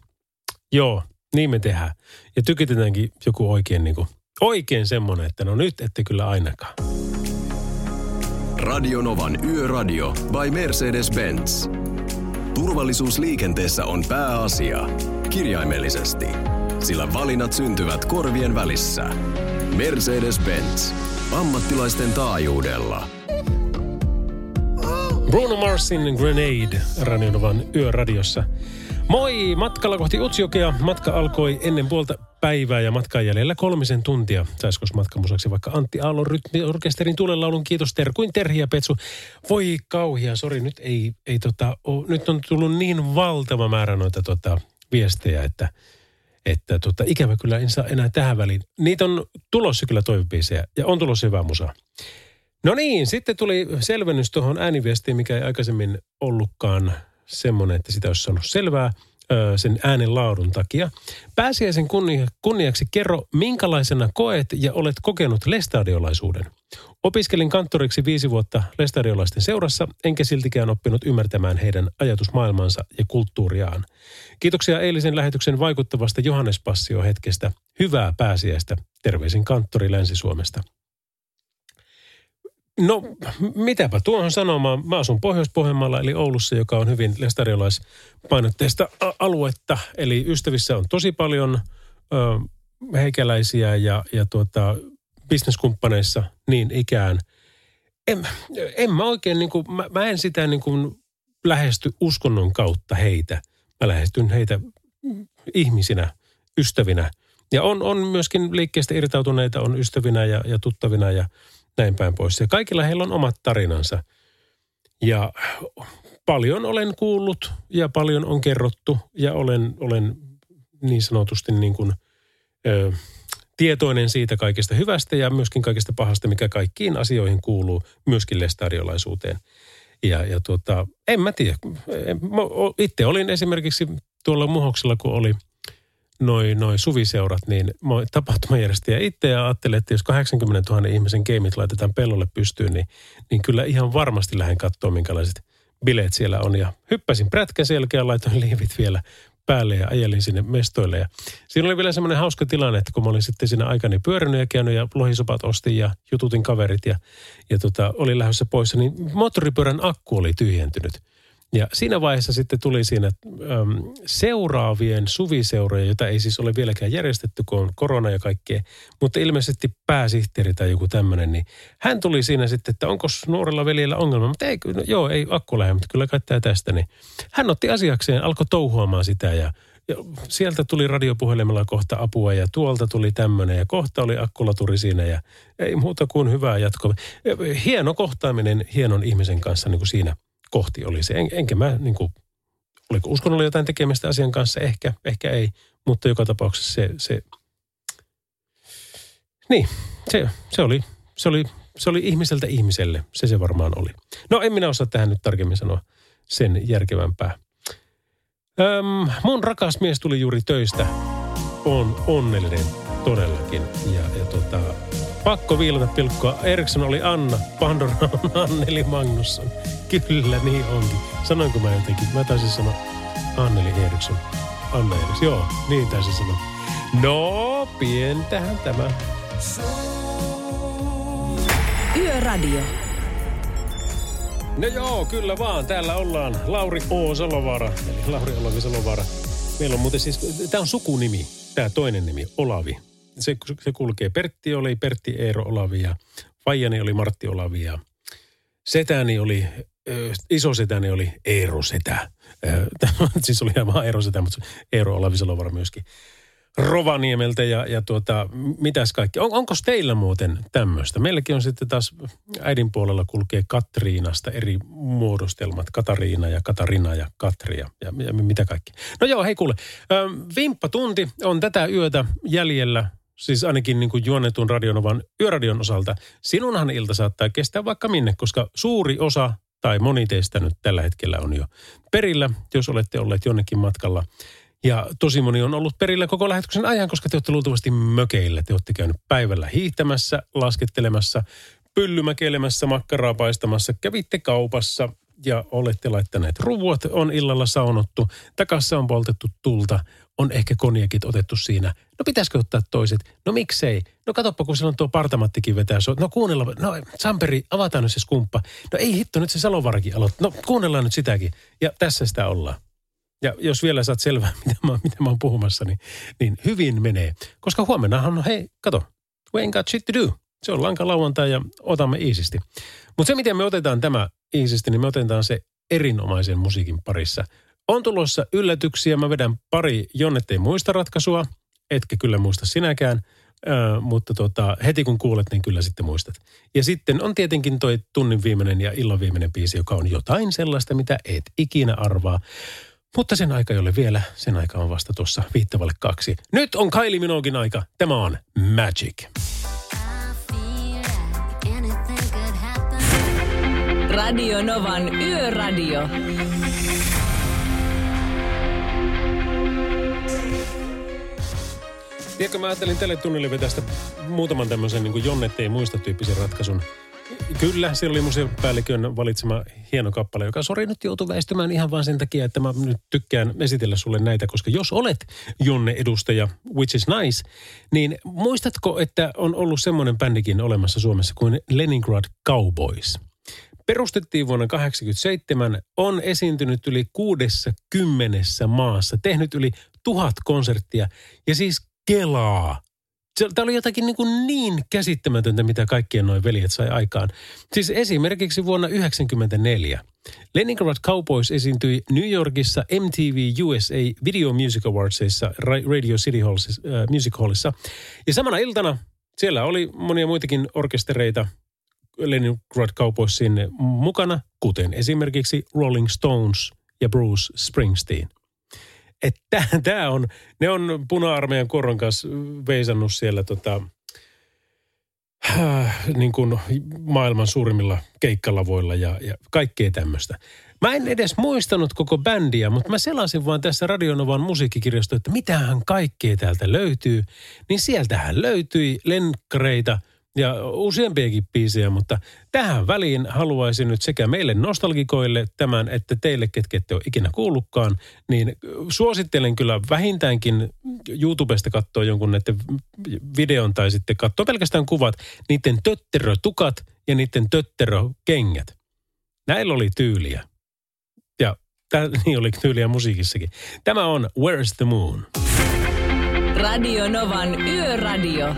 Joo, niin me tehdään. Ja tykitetäänkin joku oikein, niin kuin, oikein semmoinen, että no nyt ette kyllä ainakaan. Radionovan Yöradio by Mercedes-Benz. Turvallisuus liikenteessä on pääasia. Kirjaimellisesti. Sillä valinnat syntyvät korvien välissä. Mercedes-Benz. Ammattilaisten taajuudella. Bruno Marsin Grenade Radionovan yöradiossa. Moi! Matkalla kohti Utsjokea. Matka alkoi ennen puolta päivää ja matkan jäljellä kolmisen tuntia. Saisiko matkamusaksi vaikka Antti Aallon rytmiorkesterin tulelaulun. Kiitos Terkuin Terhi ja Petsu. Voi kauhia, sori nyt ei, ei tota, oo, nyt on tullut niin valtava määrä noita tota, viestejä, että, että tota, ikävä kyllä en saa enää tähän väliin. Niitä on tulossa kyllä toivopiisejä ja on tulossa hyvää musaa. No niin, sitten tuli selvennys tuohon ääniviestiin, mikä ei aikaisemmin ollutkaan semmoinen, että sitä olisi saanut selvää sen äänen laadun takia. Pääsiäisen kunnia, kunniaksi kerro, minkälaisena koet ja olet kokenut lestadiolaisuuden. Opiskelin kanttoriksi viisi vuotta lestadiolaisten seurassa, enkä siltikään oppinut ymmärtämään heidän ajatusmaailmansa ja kulttuuriaan. Kiitoksia eilisen lähetyksen vaikuttavasta Johannes Passio hetkestä. Hyvää pääsiäistä. Terveisin kanttori Länsi-Suomesta. No, mitäpä tuohon sanomaan. Mä asun Pohjois-Pohjanmaalla, eli Oulussa, joka on hyvin lestariolaispainotteista aluetta. Eli ystävissä on tosi paljon ö, heikäläisiä ja, ja tuota, bisneskumppaneissa niin ikään. En, en mä oikein, niin kuin, mä, mä en sitä niin kuin lähesty uskonnon kautta heitä. Mä lähestyn heitä ihmisinä, ystävinä. Ja on, on myöskin liikkeestä irtautuneita, on ystävinä ja, ja tuttavina ja näin päin pois. Ja kaikilla heillä on omat tarinansa. Ja paljon olen kuullut ja paljon on kerrottu ja olen, olen niin sanotusti niin kuin, ö, tietoinen siitä kaikesta hyvästä ja myöskin kaikesta pahasta, mikä kaikkiin asioihin kuuluu, myöskin lestariolaisuuteen. Ja, ja tuota, en mä tiedä. Itse olin esimerkiksi tuolla Muhoksella, kun oli – noin noi suviseurat, niin tapahtumajärjestäjä itse ja ajattelin, että jos 80 000 ihmisen keimit laitetaan pellolle pystyyn, niin, niin kyllä ihan varmasti lähden katsoa, minkälaiset bileet siellä on. Ja hyppäsin prätkän selkeä, laitoin liivit vielä päälle ja ajelin sinne mestoille. Ja siinä oli vielä semmoinen hauska tilanne, että kun mä olin sitten siinä aikani pyörinyt ja käynyt ja lohisopat ostin ja jututin kaverit ja, ja tota, olin lähdössä pois, niin moottoripyörän akku oli tyhjentynyt. Ja siinä vaiheessa sitten tuli siinä äm, seuraavien suviseuroja, joita ei siis ole vieläkään järjestetty, kun on korona ja kaikkea, mutta ilmeisesti pääsihteeri tai joku tämmöinen, niin hän tuli siinä sitten, että onko nuorella veljellä ongelma, mutta ei, no, joo, ei akku lähde, mutta kyllä kai tästä, niin hän otti asiakseen, alkoi touhuamaan sitä ja ja sieltä tuli radiopuhelimella kohta apua ja tuolta tuli tämmöinen ja kohta oli akkulaturi siinä ja ei muuta kuin hyvää jatkoa. Hieno kohtaaminen hienon ihmisen kanssa niin kuin siinä kohti oli se. En, enkä mä niin kuin, oliko uskonnolla jotain tekemistä asian kanssa? Ehkä, ehkä ei. Mutta joka tapauksessa se, se niin, se, se, oli, se, oli, se oli ihmiseltä ihmiselle. Se se varmaan oli. No en minä osaa tähän nyt tarkemmin sanoa sen järkevämpää. Öm, mun rakas mies tuli juuri töistä. On onnellinen todellakin. Ja, ja tota, pakko viilata pilkkoa. Eriksson oli Anna, Pandora on [laughs] Anneli Magnusson. Kyllä, niin onkin. Sanoinko mä jotenkin? Mä taisin sanoa Anneli Eriksson. Anna Eriksson. Joo, niin taisin sanoa. No, pientähän tämä. Yöradio. No joo, kyllä vaan. Täällä ollaan Lauri O. Salovaara, eli Lauri Olavi Salovaara. Meillä on muuten siis, tämä on sukunimi, tämä toinen nimi, Olavi. Se, se kulkee. Pertti oli Pertti Eero Olavi ja Fajani oli Martti Olavi ja Setäni oli ö, isosetäni oli Eero Setä. Ö, Tämä [laughs] siis oli ihan Eero Setä, mutta Eero Olavisalovara myöskin. Rovaniemeltä ja, ja tuota, mitäs kaikki. On, onko teillä muuten tämmöistä? Meilläkin on sitten taas äidin puolella kulkee Katriinasta eri muodostelmat. Katariina ja Katarina ja Katri ja, ja, ja mitä kaikki. No joo, hei kuule. Ö, Vimppatunti on tätä yötä jäljellä. Siis ainakin niin kuin juonnetun radionovan yöradion osalta. Sinunhan ilta saattaa kestää vaikka minne, koska suuri osa tai moni teistä nyt tällä hetkellä on jo perillä, jos olette olleet jonnekin matkalla. Ja tosi moni on ollut perillä koko lähetyksen ajan, koska te olette luultavasti mökeillä. Te olette käynyt päivällä hiihtämässä, laskettelemassa, pyllymäkeilemässä, makkaraa paistamassa, kävitte kaupassa ja olette laittaneet ruuat, on illalla saunottu, takassa on poltettu tulta, on ehkä konjakit otettu siinä. No pitäisikö ottaa toiset? No miksei? No katoppa, kun silloin tuo partamattikin vetää. No kuunnella, no Samperi, avataan nyt se skumppa. No ei hitto, nyt se Salovarakin aloittaa. No kuunnellaan nyt sitäkin. Ja tässä sitä ollaan. Ja jos vielä saat selvää, [laughs] mitä mä, mitä mä oon puhumassa, niin, niin hyvin menee. Koska huomennahan on, hei, kato, we ain't got shit to do. Se on lanka lauantai ja otamme iisisti. Mutta se, miten me otetaan tämä iisisti, niin me otetaan se erinomaisen musiikin parissa. On tulossa yllätyksiä. Mä vedän pari Jonnet ei muista ratkaisua. Etkä kyllä muista sinäkään. Ö, mutta tota, heti kun kuulet, niin kyllä sitten muistat. Ja sitten on tietenkin toi tunnin viimeinen ja illan viimeinen biisi, joka on jotain sellaista, mitä et ikinä arvaa. Mutta sen aika ei ole vielä. Sen aika on vasta tuossa viittavalle kaksi. Nyt on Kylie Minoguein aika. Tämä on Magic. Radio Novan Yöradio. Tiedätkö, mä ajattelin tälle tunnille vetää sitä muutaman tämmöisen niin Jonnet ei muista tyyppisen ratkaisun. Kyllä, siellä oli museopäällikön valitsema hieno kappale, joka sori nyt joutuu väistymään ihan vain sen takia, että mä nyt tykkään esitellä sulle näitä, koska jos olet Jonne-edustaja, which is nice, niin muistatko, että on ollut semmoinen bändikin olemassa Suomessa kuin Leningrad Cowboys? Perustettiin vuonna 1987, on esiintynyt yli 60 maassa, tehnyt yli tuhat konserttia ja siis kelaa. Tämä oli jotakin niin, kuin niin käsittämätöntä, mitä kaikkien noin veljet sai aikaan. Siis esimerkiksi vuonna 1994 Leningrad Cowboys esiintyi New Yorkissa MTV USA Video Music Awardsissa Radio City Hallissa, äh, Music Hallissa. Ja samana iltana siellä oli monia muitakin orkestereita Leningrad Cowboysin mukana, kuten esimerkiksi Rolling Stones ja Bruce Springsteen – että tämä on, ne on puna-armeijan koron kanssa veisannut siellä tota, äh, niin kuin maailman suurimmilla keikkalavoilla ja, ja kaikkea tämmöistä. Mä en edes muistanut koko bändiä, mutta mä selasin vaan tässä Radionovan musiikkikirjasto, että mitähän kaikkea täältä löytyy. Niin sieltähän löytyi lenkkareita – ja useampiakin biisejä, mutta tähän väliin haluaisin nyt sekä meille nostalgikoille tämän, että teille, ketkä ette ole ikinä kuullutkaan, niin suosittelen kyllä vähintäänkin YouTubesta katsoa jonkun näiden videon tai sitten katsoa pelkästään kuvat, niiden tötterötukat ja niiden tötterökengät. Näillä oli tyyliä. Ja tää, [laughs] niin oli tyyliä musiikissakin. Tämä on Where's the Moon? Radio Novan Yöradio.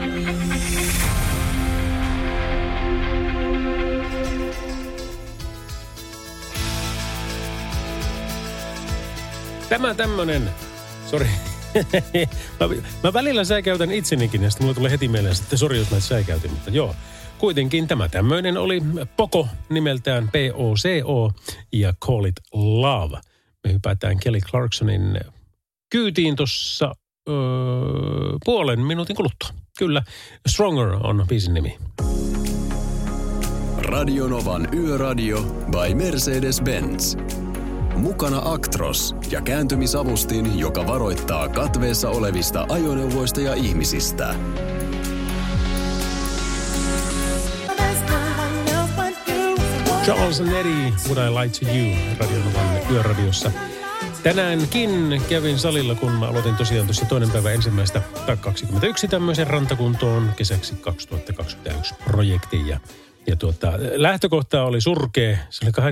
Tämä tämmönen, sori, [laughs] mä, mä välillä säikäytän itsenikin ja sitten mulle tulee heti mieleen, että sori jos mä säikäytin, mutta joo. Kuitenkin tämä tämmöinen oli Poko nimeltään P-O-C-O ja Call It Love. Me hypätään Kelly Clarksonin kyytiin tuossa öö, puolen minuutin kuluttua. Kyllä, Stronger on biisin nimi. Radionovan Yöradio by Mercedes-Benz. Mukana Actros ja kääntymisavustin, joka varoittaa katveessa olevista ajoneuvoista ja ihmisistä. Charles and Eddie, Would I Lie to You, Radionovan yöradiossa. Tänäänkin kävin salilla, kun mä aloitin tosiaan tuossa toinen päivä ensimmäistä tai 21 tämmöisen rantakuntoon kesäksi 2021 projektin. Ja, ja tuota, lähtökohta oli surkea. Se oli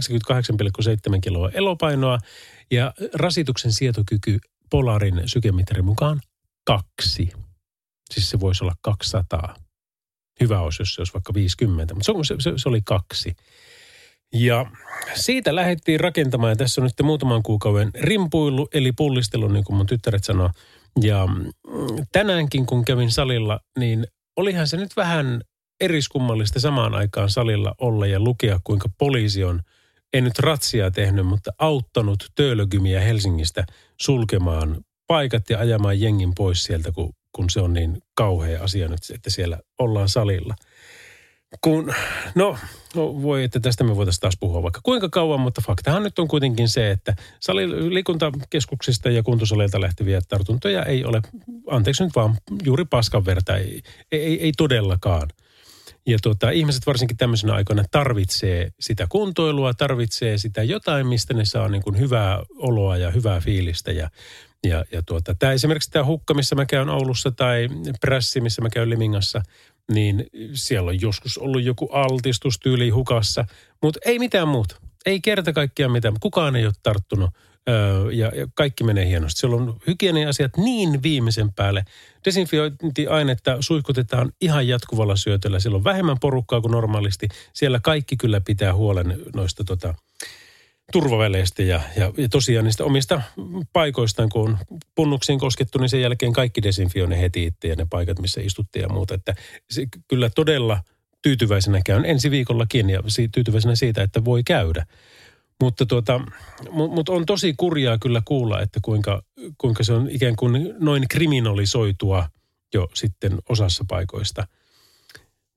88,7 kiloa elopainoa ja rasituksen sietokyky Polarin sykemittarin mukaan kaksi. Siis se voisi olla 200. Hyvä olisi, jos se olisi vaikka 50, mutta se, se, se oli kaksi. Ja siitä lähdettiin rakentamaan, ja tässä on nyt muutaman kuukauden rimpuillu, eli pullistelu, niin kuin mun tyttäret sanoo. Ja mm, tänäänkin, kun kävin salilla, niin olihan se nyt vähän eriskummallista samaan aikaan salilla olla ja lukea, kuinka poliisi on, ei nyt ratsia tehnyt, mutta auttanut töölökymiä Helsingistä sulkemaan paikat ja ajamaan jengin pois sieltä, kun, kun se on niin kauhea asia nyt, että siellä ollaan salilla. Kun, no, no voi, että tästä me voitaisiin taas puhua vaikka kuinka kauan, mutta faktahan nyt on kuitenkin se, että sali, liikuntakeskuksista ja kuntosaleilta lähteviä tartuntoja ei ole, anteeksi nyt vaan, juuri paskan verta, ei, ei, ei todellakaan. Ja tuota, ihmiset varsinkin tämmöisenä aikoina tarvitsee sitä kuntoilua, tarvitsee sitä jotain, mistä ne saa niin kuin hyvää oloa ja hyvää fiilistä. Ja, ja, ja tuota, tämä esimerkiksi tämä hukka, missä mä käyn Oulussa tai prässi, missä mä käyn Limingassa, niin siellä on joskus ollut joku altistustyyli hukassa, mutta ei mitään muuta. Ei kerta kaikkiaan mitään. Kukaan ei ole tarttunut öö, ja, ja kaikki menee hienosti. Siellä on hygienia-asiat niin viimeisen päälle. Desinfiointiainetta suihkutetaan ihan jatkuvalla syötöllä. Siellä on vähemmän porukkaa kuin normaalisti. Siellä kaikki kyllä pitää huolen noista tota, turvaväleistä ja, ja, ja tosiaan niistä omista paikoistaan, kun on punnuksiin koskettu, niin sen jälkeen kaikki desinfioi ne heti itse ja ne paikat, missä istuttiin ja muuta. Että se, kyllä todella tyytyväisenä käyn ensi viikollakin ja tyytyväisenä siitä, että voi käydä. Mutta tuota, mut, on tosi kurjaa kyllä kuulla, että kuinka, kuinka se on ikään kuin noin kriminalisoitua jo sitten osassa paikoista –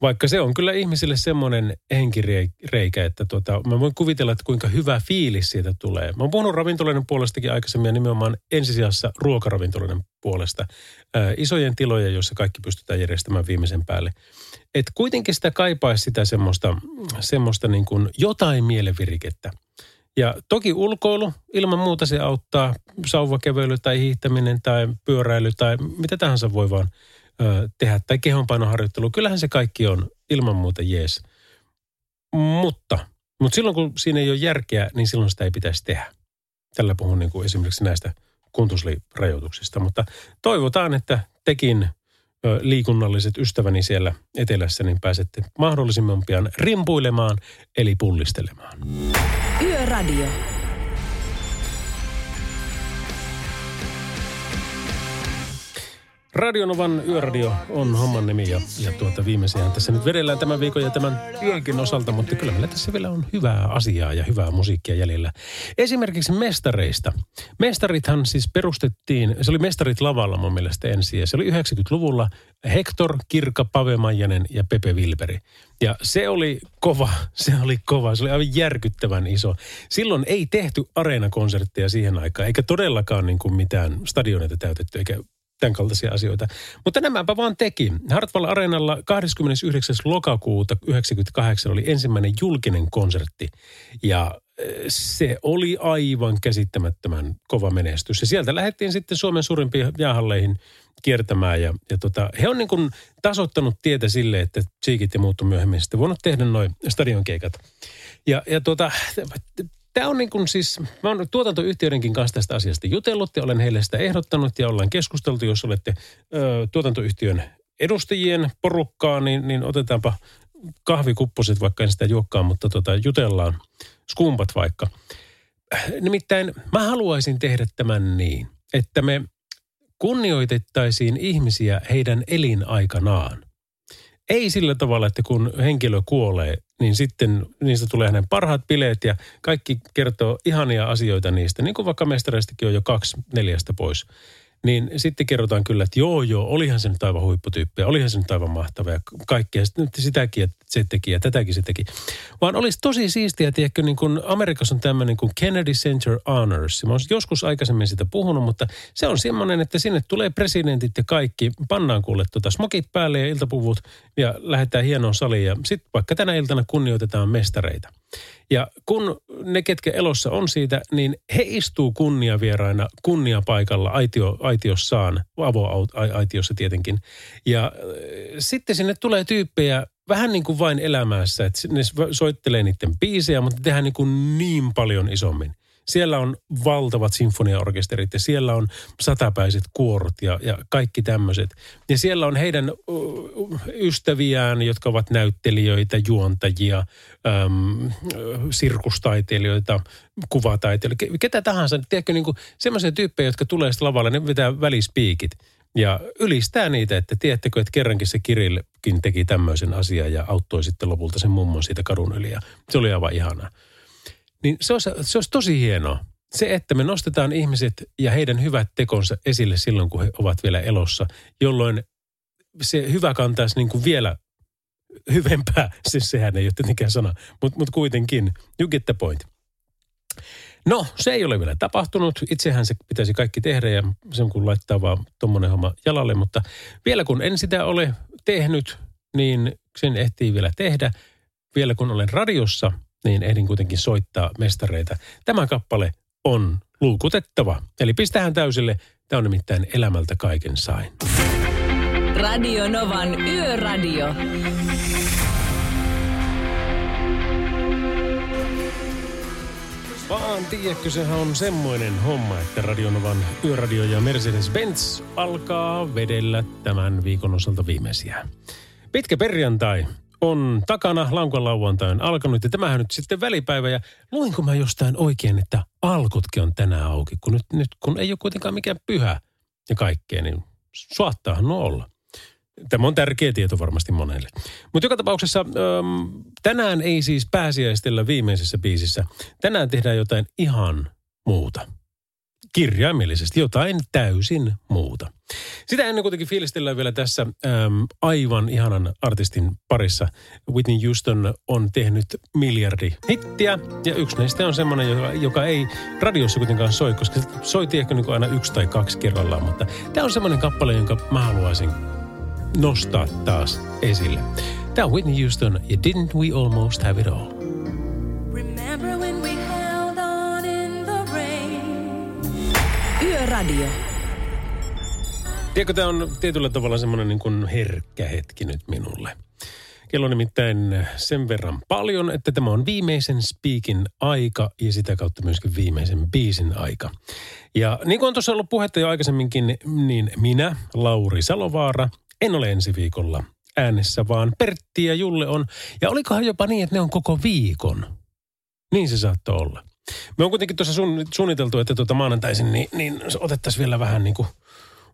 vaikka se on kyllä ihmisille semmoinen henkireikä, että tota, mä voin kuvitella, että kuinka hyvä fiilis siitä tulee. Mä oon puhunut ravintoloiden puolestakin aikaisemmin ja nimenomaan ensisijassa ruokaravintoloiden puolesta. Ää, isojen tiloja, joissa kaikki pystytään järjestämään viimeisen päälle. Et kuitenkin sitä kaipaisi sitä semmoista, semmoista niin kuin jotain mielenvirikettä. Ja toki ulkoilu, ilman muuta se auttaa. Sauvakeveily tai hiihtäminen tai pyöräily tai mitä tahansa voi vaan – ö, tehdä, tai kehonpainoharjoittelu, kyllähän se kaikki on ilman muuta jees. Mutta, mutta silloin kun siinä ei ole järkeä, niin silloin sitä ei pitäisi tehdä. Tällä puhun niin kuin esimerkiksi näistä kuntoslirajoituksista, mutta toivotaan, että tekin liikunnalliset ystäväni siellä etelässä, niin pääsette mahdollisimman pian rimpuilemaan, eli pullistelemaan. Yöradio. Radionovan Yöradio on homman nimi ja, ja tuota viimeisiä tässä nyt vedellään tämän viikon ja tämän yönkin osalta, mutta kyllä meillä tässä vielä on hyvää asiaa ja hyvää musiikkia jäljellä. Esimerkiksi mestareista. Mestarithan siis perustettiin, se oli mestarit lavalla mun mielestä ensin ja se oli 90-luvulla Hector, Kirka, Pave Maijanen ja Pepe Wilberi. Ja se oli kova, [laughs] se oli kova, se oli aivan järkyttävän iso. Silloin ei tehty areenakonsertteja siihen aikaan, eikä todellakaan niin kuin mitään stadioneita täytetty, eikä tämän kaltaisia asioita. Mutta nämäpä vaan teki. Hartwall Areenalla 29. lokakuuta 1998 oli ensimmäinen julkinen konsertti. Ja eh, se oli aivan käsittämättömän kova menestys. Ja sieltä lähdettiin sitten Suomen suurimpiin jäähalleihin kiertämään. Ja, ja tota, he on niin kuin tasottanut tietä sille, että Cheekit ja muut on myöhemmin sitten voinut tehdä noin stadionkeikat. Ja, ja tota, Tämä on niin kuin siis, mä oon tuotantoyhtiöidenkin kanssa tästä asiasta jutellut ja olen heille sitä ehdottanut ja ollaan keskusteltu, jos olette ö, tuotantoyhtiön edustajien porukkaa, niin, niin otetaanpa kahvikupposet, vaikka en sitä juokkaa, mutta tota, jutellaan skumpat vaikka. Nimittäin mä haluaisin tehdä tämän niin, että me kunnioitettaisiin ihmisiä heidän elinaikanaan. Ei sillä tavalla, että kun henkilö kuolee, niin sitten niistä tulee hänen parhaat bileet ja kaikki kertoo ihania asioita niistä. Niin kuin vaikka mestareistakin on jo kaksi neljästä pois niin sitten kerrotaan kyllä, että joo, joo, olihan se nyt aivan huipputyyppi ja olihan se nyt aivan mahtava ja kaikkea. Sitten sitäkin ja se teki ja tätäkin se teki. Vaan olisi tosi siistiä, tiedätkö, niin kuin Amerikassa on tämmöinen kuin Kennedy Center Honors. Mä olen joskus aikaisemmin sitä puhunut, mutta se on semmoinen, että sinne tulee presidentit ja kaikki. Pannaan kuule tuota smokit päälle ja iltapuvut ja lähdetään hienoon saliin. Ja sitten vaikka tänä iltana kunnioitetaan mestareita. Ja kun ne, ketkä elossa on siitä, niin he istuu kunniavieraina kunniapaikalla aitio, aitiossaan, avoaitiossa tietenkin. Ja äh, sitten sinne tulee tyyppejä vähän niin kuin vain elämässä, että ne soittelee niiden biisejä, mutta tehdään niin, kuin niin paljon isommin. Siellä on valtavat sinfoniaorkesterit ja siellä on satapäiset kuorot ja, ja kaikki tämmöiset. Ja siellä on heidän ystäviään, jotka ovat näyttelijöitä, juontajia, äm, sirkustaiteilijoita, kuvataiteilijoita, ketä tahansa. Tiedätkö, niin kuin semmoisia tyyppejä, jotka tulee lavalle, ne vetää välispiikit ja ylistää niitä, että tiedättekö, että kerrankin se Kirillekin teki tämmöisen asian ja auttoi sitten lopulta sen mummon siitä kadun yli ja se oli aivan ihanaa. Niin se olisi, se olisi tosi hienoa. Se, että me nostetaan ihmiset ja heidän hyvät tekonsa esille silloin, kun he ovat vielä elossa, jolloin se hyvä kantaisi niin kuin vielä hyvempää. [laughs] Siis sehän ei ole tietenkään sana, mutta mut kuitenkin. You get the point. No, se ei ole vielä tapahtunut. Itsehän se pitäisi kaikki tehdä ja sen kun laittaa vaan tuommoinen homma jalalle. Mutta vielä kun en sitä ole tehnyt, niin sen ehtii vielä tehdä. Vielä kun olen radiossa, niin ehdin kuitenkin soittaa mestareita. Tämä kappale on luukutettava. Eli pistähän täysille. Tämä on nimittäin elämältä kaiken sain. Radio Novan Yöradio. Vaan tiedätkö, sehän on semmoinen homma, että Radionovan Yöradio ja Mercedes-Benz alkaa vedellä tämän viikon osalta viimeisiä. Pitkä perjantai on takana, lankon lauantai on alkanut ja tämähän nyt sitten välipäivä. Ja luinko mä jostain oikein, että alkutkin on tänään auki, kun nyt, nyt kun ei ole kuitenkaan mikään pyhä ja kaikkea, niin suottaahan no olla. Tämä on tärkeä tieto varmasti monelle. Mutta joka tapauksessa äm, tänään ei siis pääsiäistellä viimeisessä biisissä. Tänään tehdään jotain ihan muuta. Kirjaimellisesti jotain täysin muuta. Sitä ennen kuitenkin fiilistellään vielä tässä äm, aivan ihanan artistin parissa. Whitney Houston on tehnyt miljardi hittiä ja yksi näistä on semmoinen, joka, joka ei radiossa kuitenkaan soi, koska soiti ehkä niin aina yksi tai kaksi kerrallaan. Mutta tämä on semmoinen kappale, jonka mä haluaisin nostaa taas esille. Tämä on Whitney Houston ja Didn't We Almost Have It All. Yöradio. Tiedätkö, tämä on tietyllä tavalla semmoinen niin kuin herkkä hetki nyt minulle. Kello on nimittäin sen verran paljon, että tämä on viimeisen speakin aika ja sitä kautta myöskin viimeisen biisin aika. Ja niin kuin on tuossa ollut puhetta jo aikaisemminkin, niin minä, Lauri Salovaara, en ole ensi viikolla äänessä, vaan Pertti ja Julle on. Ja olikohan jopa niin, että ne on koko viikon. Niin se saattoi olla. Me on kuitenkin tuossa suunniteltu, että tuota maanantaisin, niin, niin otettaisiin vielä vähän niin kuin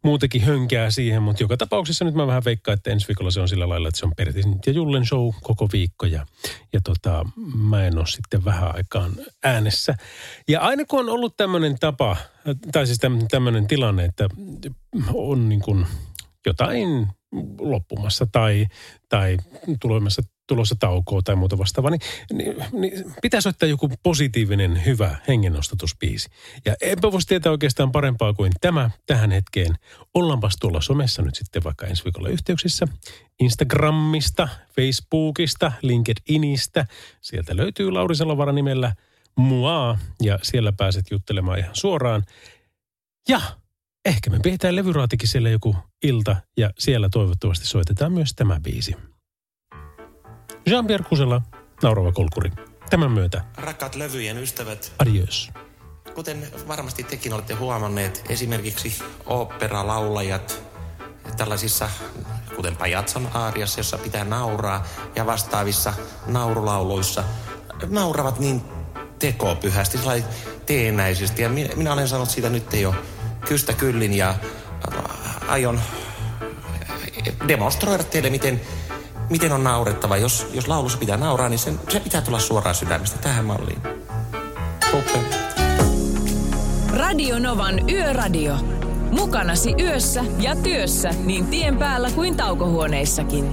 muutenkin hönkää siihen, mutta joka tapauksessa nyt mä vähän veikkaan, että ensi viikolla se on sillä lailla, että se on Pertin ja Jullen show koko viikko ja, ja tota, mä en ole sitten vähän aikaan äänessä. Ja aina kun on ollut tämmöinen tapa, tai siis tämmöinen tilanne, että on niin kuin jotain loppumassa tai, tai tulemassa, tulossa taukoa tai muuta vastaavaa, niin, niin, niin pitäisi ottaa joku positiivinen, hyvä hengennostatusbiisi. Ja enpä voisi tietää oikeastaan parempaa kuin tämä tähän hetkeen. Ollaanpas tuolla somessa nyt sitten vaikka ensi viikolla yhteyksissä. Instagramista, Facebookista, LinkedInistä. Sieltä löytyy Lauri Salovara nimellä mua ja siellä pääset juttelemaan ihan suoraan. Ja ehkä me pidetään levyraatikin siellä joku ilta ja siellä toivottavasti soitetaan myös tämä biisi. Jean-Pierre Kusela, Naurava Kolkuri. Tämän myötä. Rakkaat levyjen ystävät. Adios. Kuten varmasti tekin olette huomanneet, esimerkiksi oopperalaulajat tällaisissa, kuten Pajatson aariassa, jossa pitää nauraa, ja vastaavissa naurulauluissa nauravat niin tekopyhästi, teenäisesti. Ja minä, minä olen sanonut siitä nyt jo kystä kyllin ja aion demonstroida teille, miten, miten on naurettava. Jos, jos laulussa pitää nauraa, niin sen, se pitää tulla suoraan sydämestä tähän malliin. Kuppe. Radio Novan Yöradio. Mukanasi yössä ja työssä niin tien päällä kuin taukohuoneissakin.